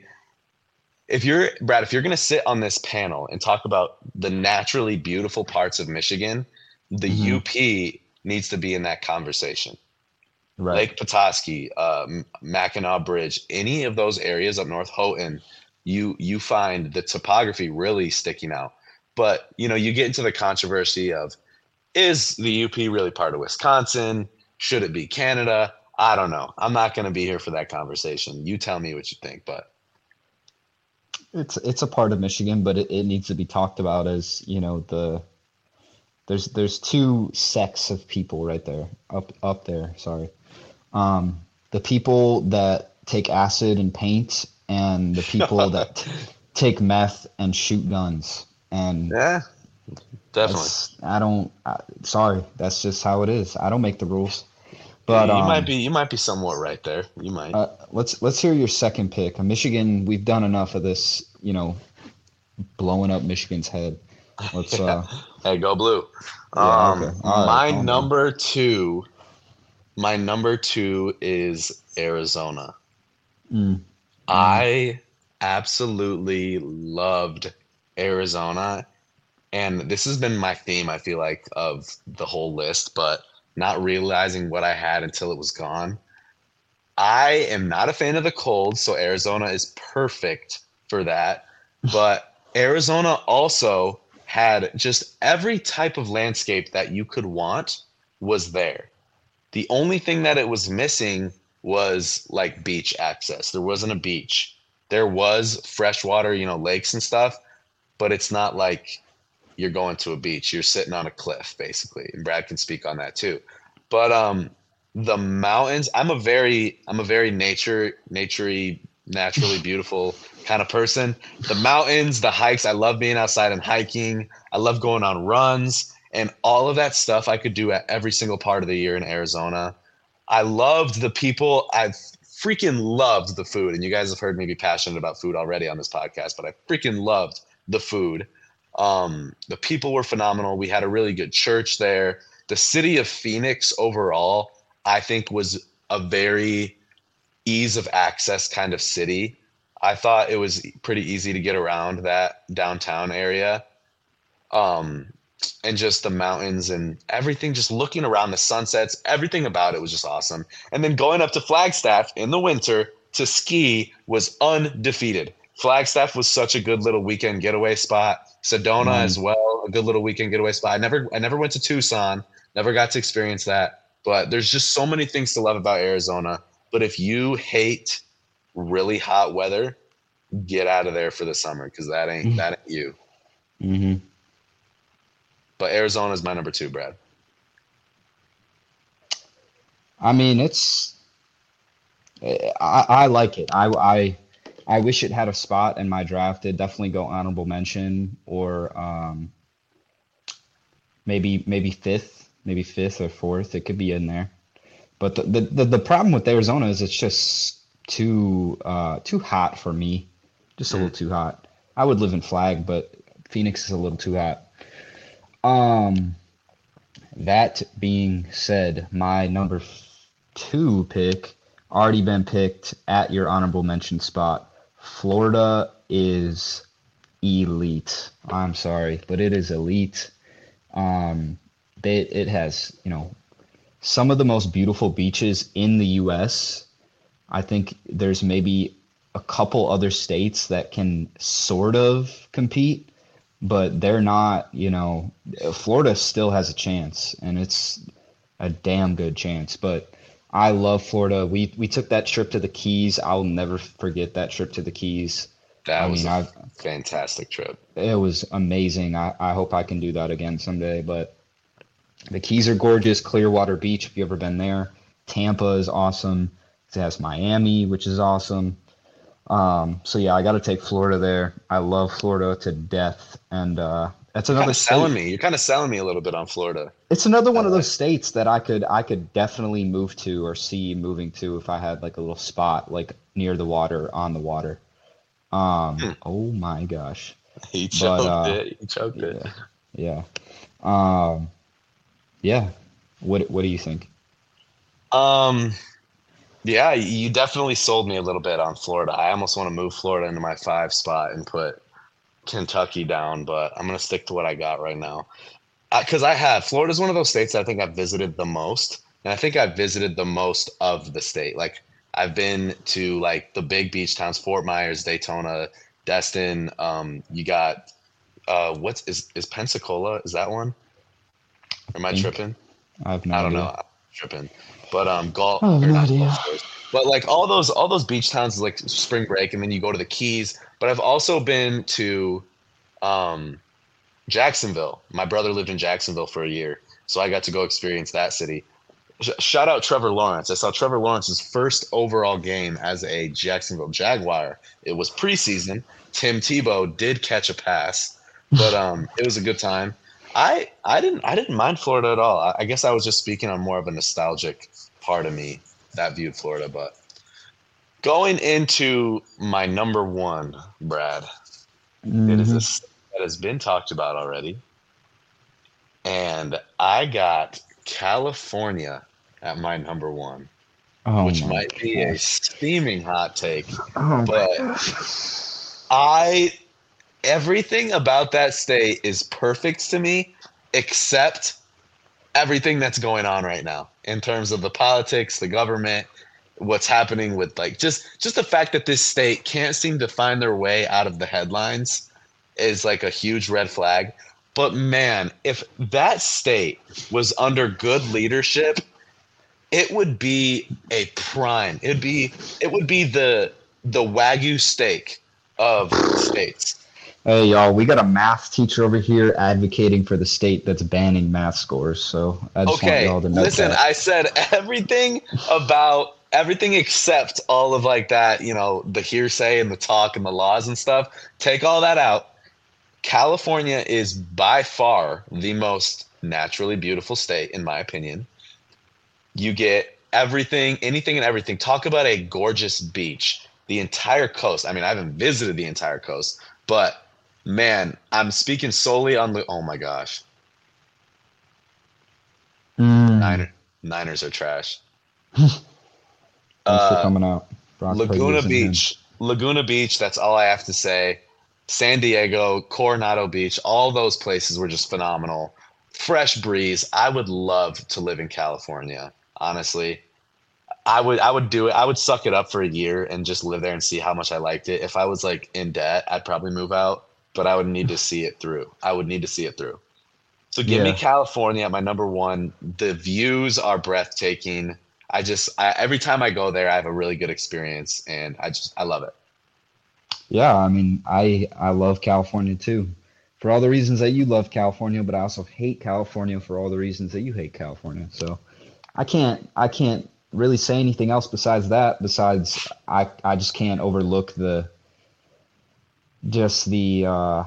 If you're Brad, if you're going to sit on this panel and talk about the naturally beautiful parts of Michigan, the Mhm. UP needs to be in that conversation. right. Lake Petoskey, uh, Mackinac Bridge, any of those areas up north, Houghton, you you find the topography really sticking out. But you know, you get into the controversy of is the UP really part of Wisconsin? Should it be Canada? I don't know. I'm not going to be here for that conversation. You tell me what you think, but it's it's a part of Michigan, but it, it needs to be talked about as you know the there's there's two sects of people right there up up there. Sorry, um, the people that take acid and paint, and the people that t- take meth and shoot guns. And yeah, definitely. I don't. I, sorry, that's just how it is. I don't make the rules. But you um, might be you might be somewhat right there. You might. uh, let's let's hear your second pick. Michigan, we've done enough of this, you know, blowing up Michigan's head. Let's uh Hey, go blue. Yeah, um, okay. Right, my down. number two, my number two is Arizona. mm, I absolutely loved Arizona. And this has been my theme, I feel like, of the whole list, but not realizing what I had until it was gone. I am not a fan of the cold, so Arizona is perfect for that. But Arizona also had just every type of landscape that you could want was there. The only thing that it was missing was like beach access. There wasn't a beach. There was freshwater, you know, lakes and stuff, but it's not like you're going to a beach. You're sitting on a cliff, basically. And Brad can speak on that too. But um, the mountains. I'm a very I'm a very nature naturey naturally beautiful kind of person. The mountains, the hikes. I love being outside and hiking. I love going on runs and all of that stuff. I could do at every single part of the year in Arizona. I loved the people. I freaking loved the food, and you guys have heard me be passionate about food already on this podcast. But I freaking loved the food. Um, the people were phenomenal. We had a really good church there. The city of Phoenix overall, I think, was a very ease of access kind of city. I thought it was pretty easy to get around that downtown area. Um, and just the mountains and everything, just looking around the sunsets, everything about it was just awesome. And then going up to Flagstaff in the winter to ski was undefeated. Flagstaff was such a good little weekend getaway spot. Sedona mm. as well, a good little weekend getaway spot. I never I never went to Tucson, never got to experience that. But there's just so many things to love about Arizona. But if you hate really hot weather, get out of there for the summer because that ain't that ain't you. Mm-hmm. But Arizona is my number two, Brad. I mean, it's I, I like it. I, I I wish it had a spot in my draft. It definitely go honorable mention or um, maybe maybe fifth, maybe fifth or fourth. It could be in there. But the the, the, the problem with Arizona is it's just too uh, too hot for me. Just a little mm. too hot. I would live in Flag, but Phoenix is a little too hot. Um, that being said, my number two pick already been picked at your honorable mention spot. Florida is elite. I'm sorry, but it is elite. Um, they, it has you know some of the most beautiful beaches in the U.S. I think there's maybe a couple other states that can sort of compete, but they're not, you know, Florida still has a chance and it's a damn good chance. But I love Florida. We we took that trip to the Keys. I'll never forget that trip to the Keys. That I was mean, a I've, fantastic trip. It was amazing. I, I hope I can do that again someday. But the Keys are gorgeous. Clearwater Beach, if you ever been there. Tampa is awesome. It has Miami, which is awesome. Um, so yeah, I got to take Florida there. I love Florida to death, and uh, that's another. selling me. You're kind of selling me a little bit on Florida. It's another one of those states that I could I could definitely move to or see moving to if I had like a little spot like near the water on the water. Um. Hmm. Oh my gosh. He choked but, uh, it. He choked yeah, it. Yeah. Um. Yeah. What What do you think? Um. Yeah, you definitely sold me a little bit on Florida. I almost want to move Florida into my five spot and put Kentucky down, but I'm gonna stick to what I got right now. Because I, have Florida is one of those states I think I've visited the most, and I think I've visited the most of the state. Like I've been to like the big beach towns, Fort Myers, Daytona, Destin. Um, you got uh, what's is is Pensacola? Is that one? Am I, I tripping? I have no I don't idea. know. I'm tripping. But um, golf. Oh, no idea. but like all those all those beach towns, like spring break, and then you go to the Keys. But I've also been to um, Jacksonville. My brother lived in Jacksonville for a year, so I got to go experience that city. Sh- shout out Trevor Lawrence. I saw Trevor Lawrence's first overall game as a Jacksonville Jaguar. It was preseason. Tim Tebow did catch a pass, but um, it was a good time. I I didn't I didn't mind Florida at all. I, I guess I was just speaking on more of a nostalgic part of me that viewed Florida. But going into my number one, Brad, mm-hmm. it is a mm-hmm. That has been talked about already, and I got California at my number one. Oh which might gosh. be a steaming hot take, oh but I everything about that state is perfect to me except everything that's going on right now in terms of the politics, the government, what's happening with like just just the fact that this state can't seem to find their way out of the headlines is like a huge red flag. But man, if that state was under good leadership, it would be a prime. It'd be it would be the the wagyu steak of states Hey y'all, we got a math teacher over here advocating for the state that's banning math scores. So I just okay, want y'all to know listen, that. I said everything about everything except all of like that, you know, the hearsay and the talk and the laws and stuff. Take all that out. California is by far the most naturally beautiful state, in my opinion. You get everything, anything and everything. Talk about a gorgeous beach. The entire coast. I mean, I haven't visited the entire coast, but man, I'm speaking solely on the. Oh my gosh, Mm, Niner, Niners are trash. thanks for Uh, coming out. Brock Laguna Purdy's in here. Beach. Laguna Beach, that's all I have to say. San Diego, Coronado Beach, all those places were just phenomenal. Fresh breeze. I would love to live in California, honestly. I would I would do it. I would suck it up for a year and just live there and see how much I liked it. If I was like in debt, I'd probably move out, but I would need to see it through. I would need to see it through. So give me California my number one. The views are breathtaking. I just I, every time I go there, I have a really good experience, and I just I love it. Yeah, I mean, I I love California too, for all the reasons that you love California, but I also hate California for all the reasons that you hate California. So I can't I can't really say anything else besides that. Besides, I I just can't overlook the just the uh,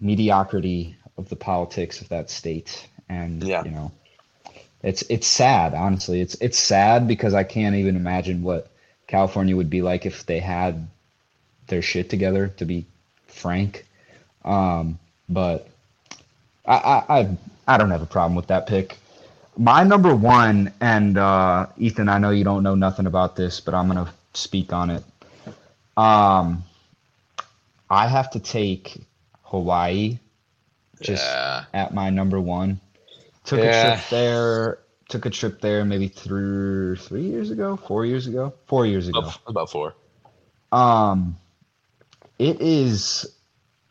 mediocrity of the politics of that state, and Yeah. you know, it's it's sad. Honestly, it's it's sad because I can't even imagine what California would be like if they had their shit together, to be frank. Um, but I, I, I, I don't have a problem with that pick. My number one, and uh, Ethan, I know you don't know nothing about this, but I'm gonna speak on it. Um, I have to take Hawaii just yeah. at my number one. Took Yeah. a trip there. Took a trip there maybe through three years ago, four years ago, four years ago. About, about four. Um, it is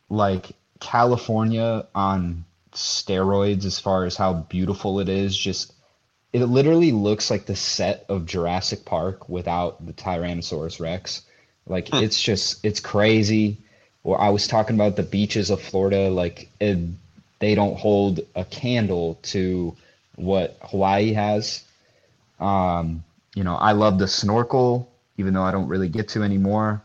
like California on steroids as far as how beautiful it is. Just it literally looks like the set of Jurassic Park without the Tyrannosaurus Rex. Like Hmm. it's just it's crazy. Or I was talking about the beaches of Florida, like it, they don't hold a candle to what Hawaii has. Um, you know, I love the snorkel, even though I don't really get to anymore.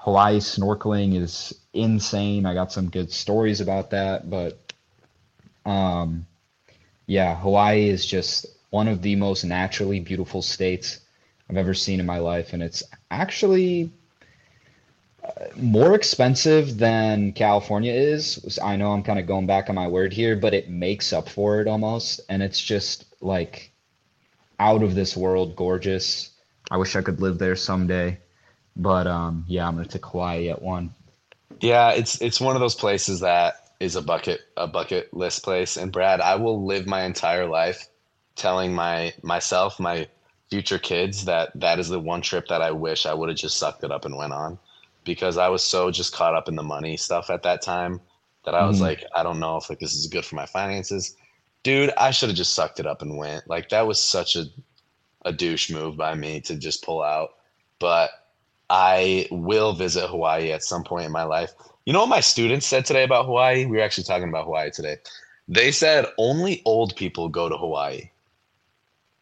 Hawaii snorkeling is insane. I got some good stories about that, but um, yeah, Hawaii is just one of the most naturally beautiful states I've ever seen in my life, and it's actually uh, more expensive than California is. I know I'm kind of going back on my word here, but it makes up for it almost, and it's just like out of this world gorgeous. I wish I could live there someday. But um, yeah, I'm gonna take Hawaii at one. Yeah, it's it's one of those places that is a bucket a bucket list place. And Brad, I will live my entire life telling my myself, my future kids that that is the one trip that I wish I would have just sucked it up and went on because I was so just caught up in the money stuff at that time that I was Mhm. like, I don't know if like this is good for my finances. Dude, I should have just sucked it up and went. Like that was such a a douche move by me to just pull out. But I will visit Hawaii at some point in my life. You know what my students said today about Hawaii? We were actually talking about Hawaii today. They said only old people go to Hawaii.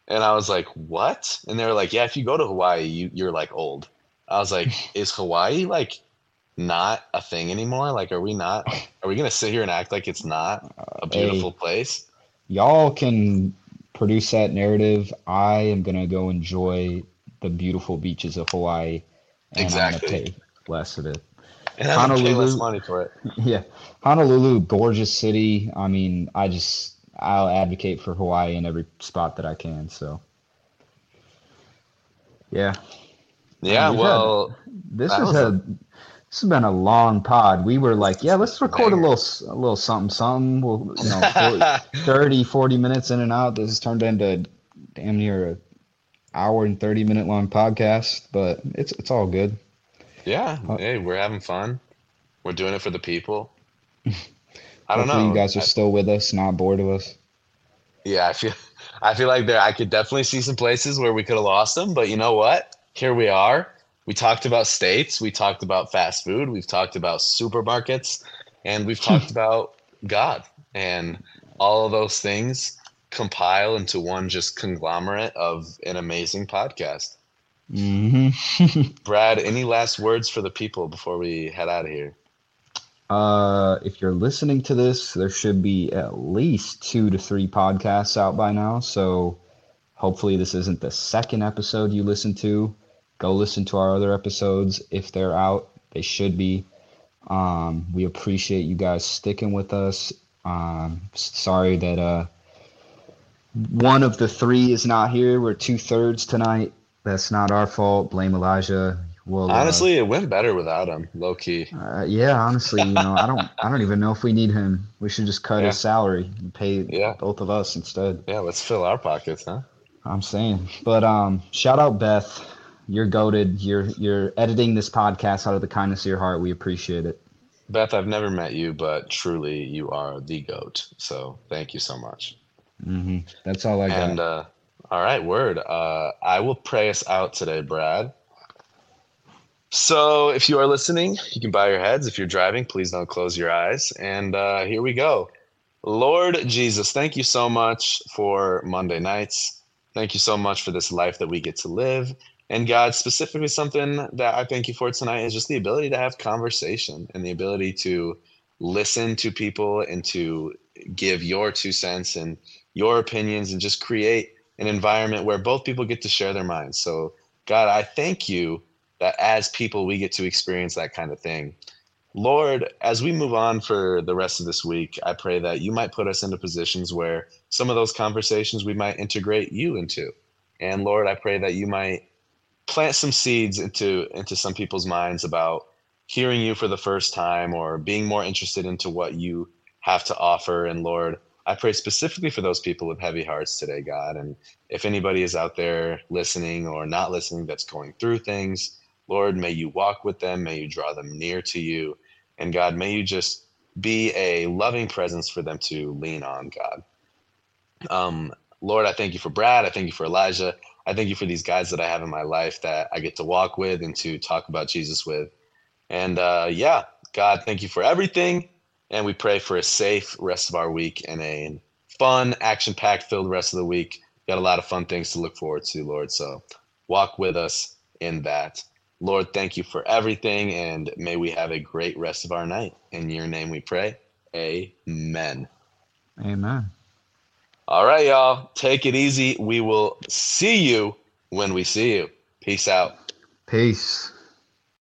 And I was like, what? And they were like, yeah, if you go to Hawaii, you, you're like old. I was like, is Hawaii like not a thing anymore? Like, are we not, are we going to sit here and act like it's not uh, a beautiful place? Y'all can produce that narrative. I am gonna go enjoy the beautiful beaches of Hawaii, and uh, Exactly. I'm gonna pay less of it. And I'm going to pay less Honolulu- money for it. Yeah, Honolulu, gorgeous city. I mean, I just I'll advocate for Hawaii in every spot that I can. So, yeah, Yeah, we've had- well, this That has a- this has been a long pod. We were like, yeah, let's record a little s- a little something something. We'll you know 40, 30, 40 minutes in and out. This has turned into damn near a hour and 30 minute long podcast, but it's it's all good. Yeah, Uh, hey, we're having fun. We're doing it for the people. I don't know. you guys are I- still with us, not bored of us. yeah, I feel I feel like there I could definitely see some places where we could have lost them, but you know what? Here we are. We talked about states, we talked about fast food, we've talked about supermarkets. and we've talked about God and all of those things compile into one just conglomerate of an amazing podcast. Mm-hmm. Brad, any last words for the people before we head out of here? Uh, if you're listening to this, there should be at least two to three podcasts out by now. So hopefully, this isn't the second episode you listen to. Go listen to our other episodes if they're out. They should be. Um, we appreciate you guys sticking with us. Um, sorry that uh, one of the three is not here. We're two thirds tonight. That's not our fault. Blame Elijah. Well, honestly, uh, it went better without him, low key. Uh, yeah, honestly, you know, I don't, I don't even know if we need him. We should just cut yeah. his salary and pay yeah. both of us instead. Yeah, let's fill our pockets, huh? I'm saying, but um, shout out Beth. You're goaded. You're you're editing this podcast out of the kindness of your heart. We appreciate it. Beth, I've never met you, but truly, you are the goat. So thank you so much. Mm-hmm. That's all I got. And uh, all right, word. Uh, I will pray us out today, Brad. So, if you are listening, you can bow your heads. If you're driving, please don't close your eyes. And uh, here we go. Lord Jesus, thank you so much for Monday nights. Thank you so much for this life that we get to live. And God, specifically, something that I thank you for tonight is just the ability to have conversation and the ability to listen to people and to give your two cents and your opinions and just create an environment where both people get to share their minds. So, God, I thank you that as people we get to experience that kind of thing. Lord, as we move on for the rest of this week, I pray that you might put us into positions where some of those conversations we might integrate you into. And Lord, I pray that you might plant some seeds into into some people's minds about hearing you for the first time or being more interested into what you have to offer. And Lord, I pray specifically for those people with heavy hearts today, God. And if anybody is out there listening or not listening that's going through things, Lord, may you walk with them, may you draw them near to you. And God, may you just be a loving presence for them to lean on, God. Um, Lord, I thank you for Brad. I thank you for Elijah. I thank you for these guys that I have in my life that I get to walk with and to talk about Jesus with. And uh, yeah, God, thank you for everything. And we pray for a safe rest of our week and a fun, action packed filled rest of the week. Got a lot of fun things to look forward to, Lord. So walk with us in that. Lord, thank you for everything, and may we have a great rest of our night. In your name we pray. Amen. Amen. All right, y'all. Take it easy. We will see you when we see you. Peace out. Peace.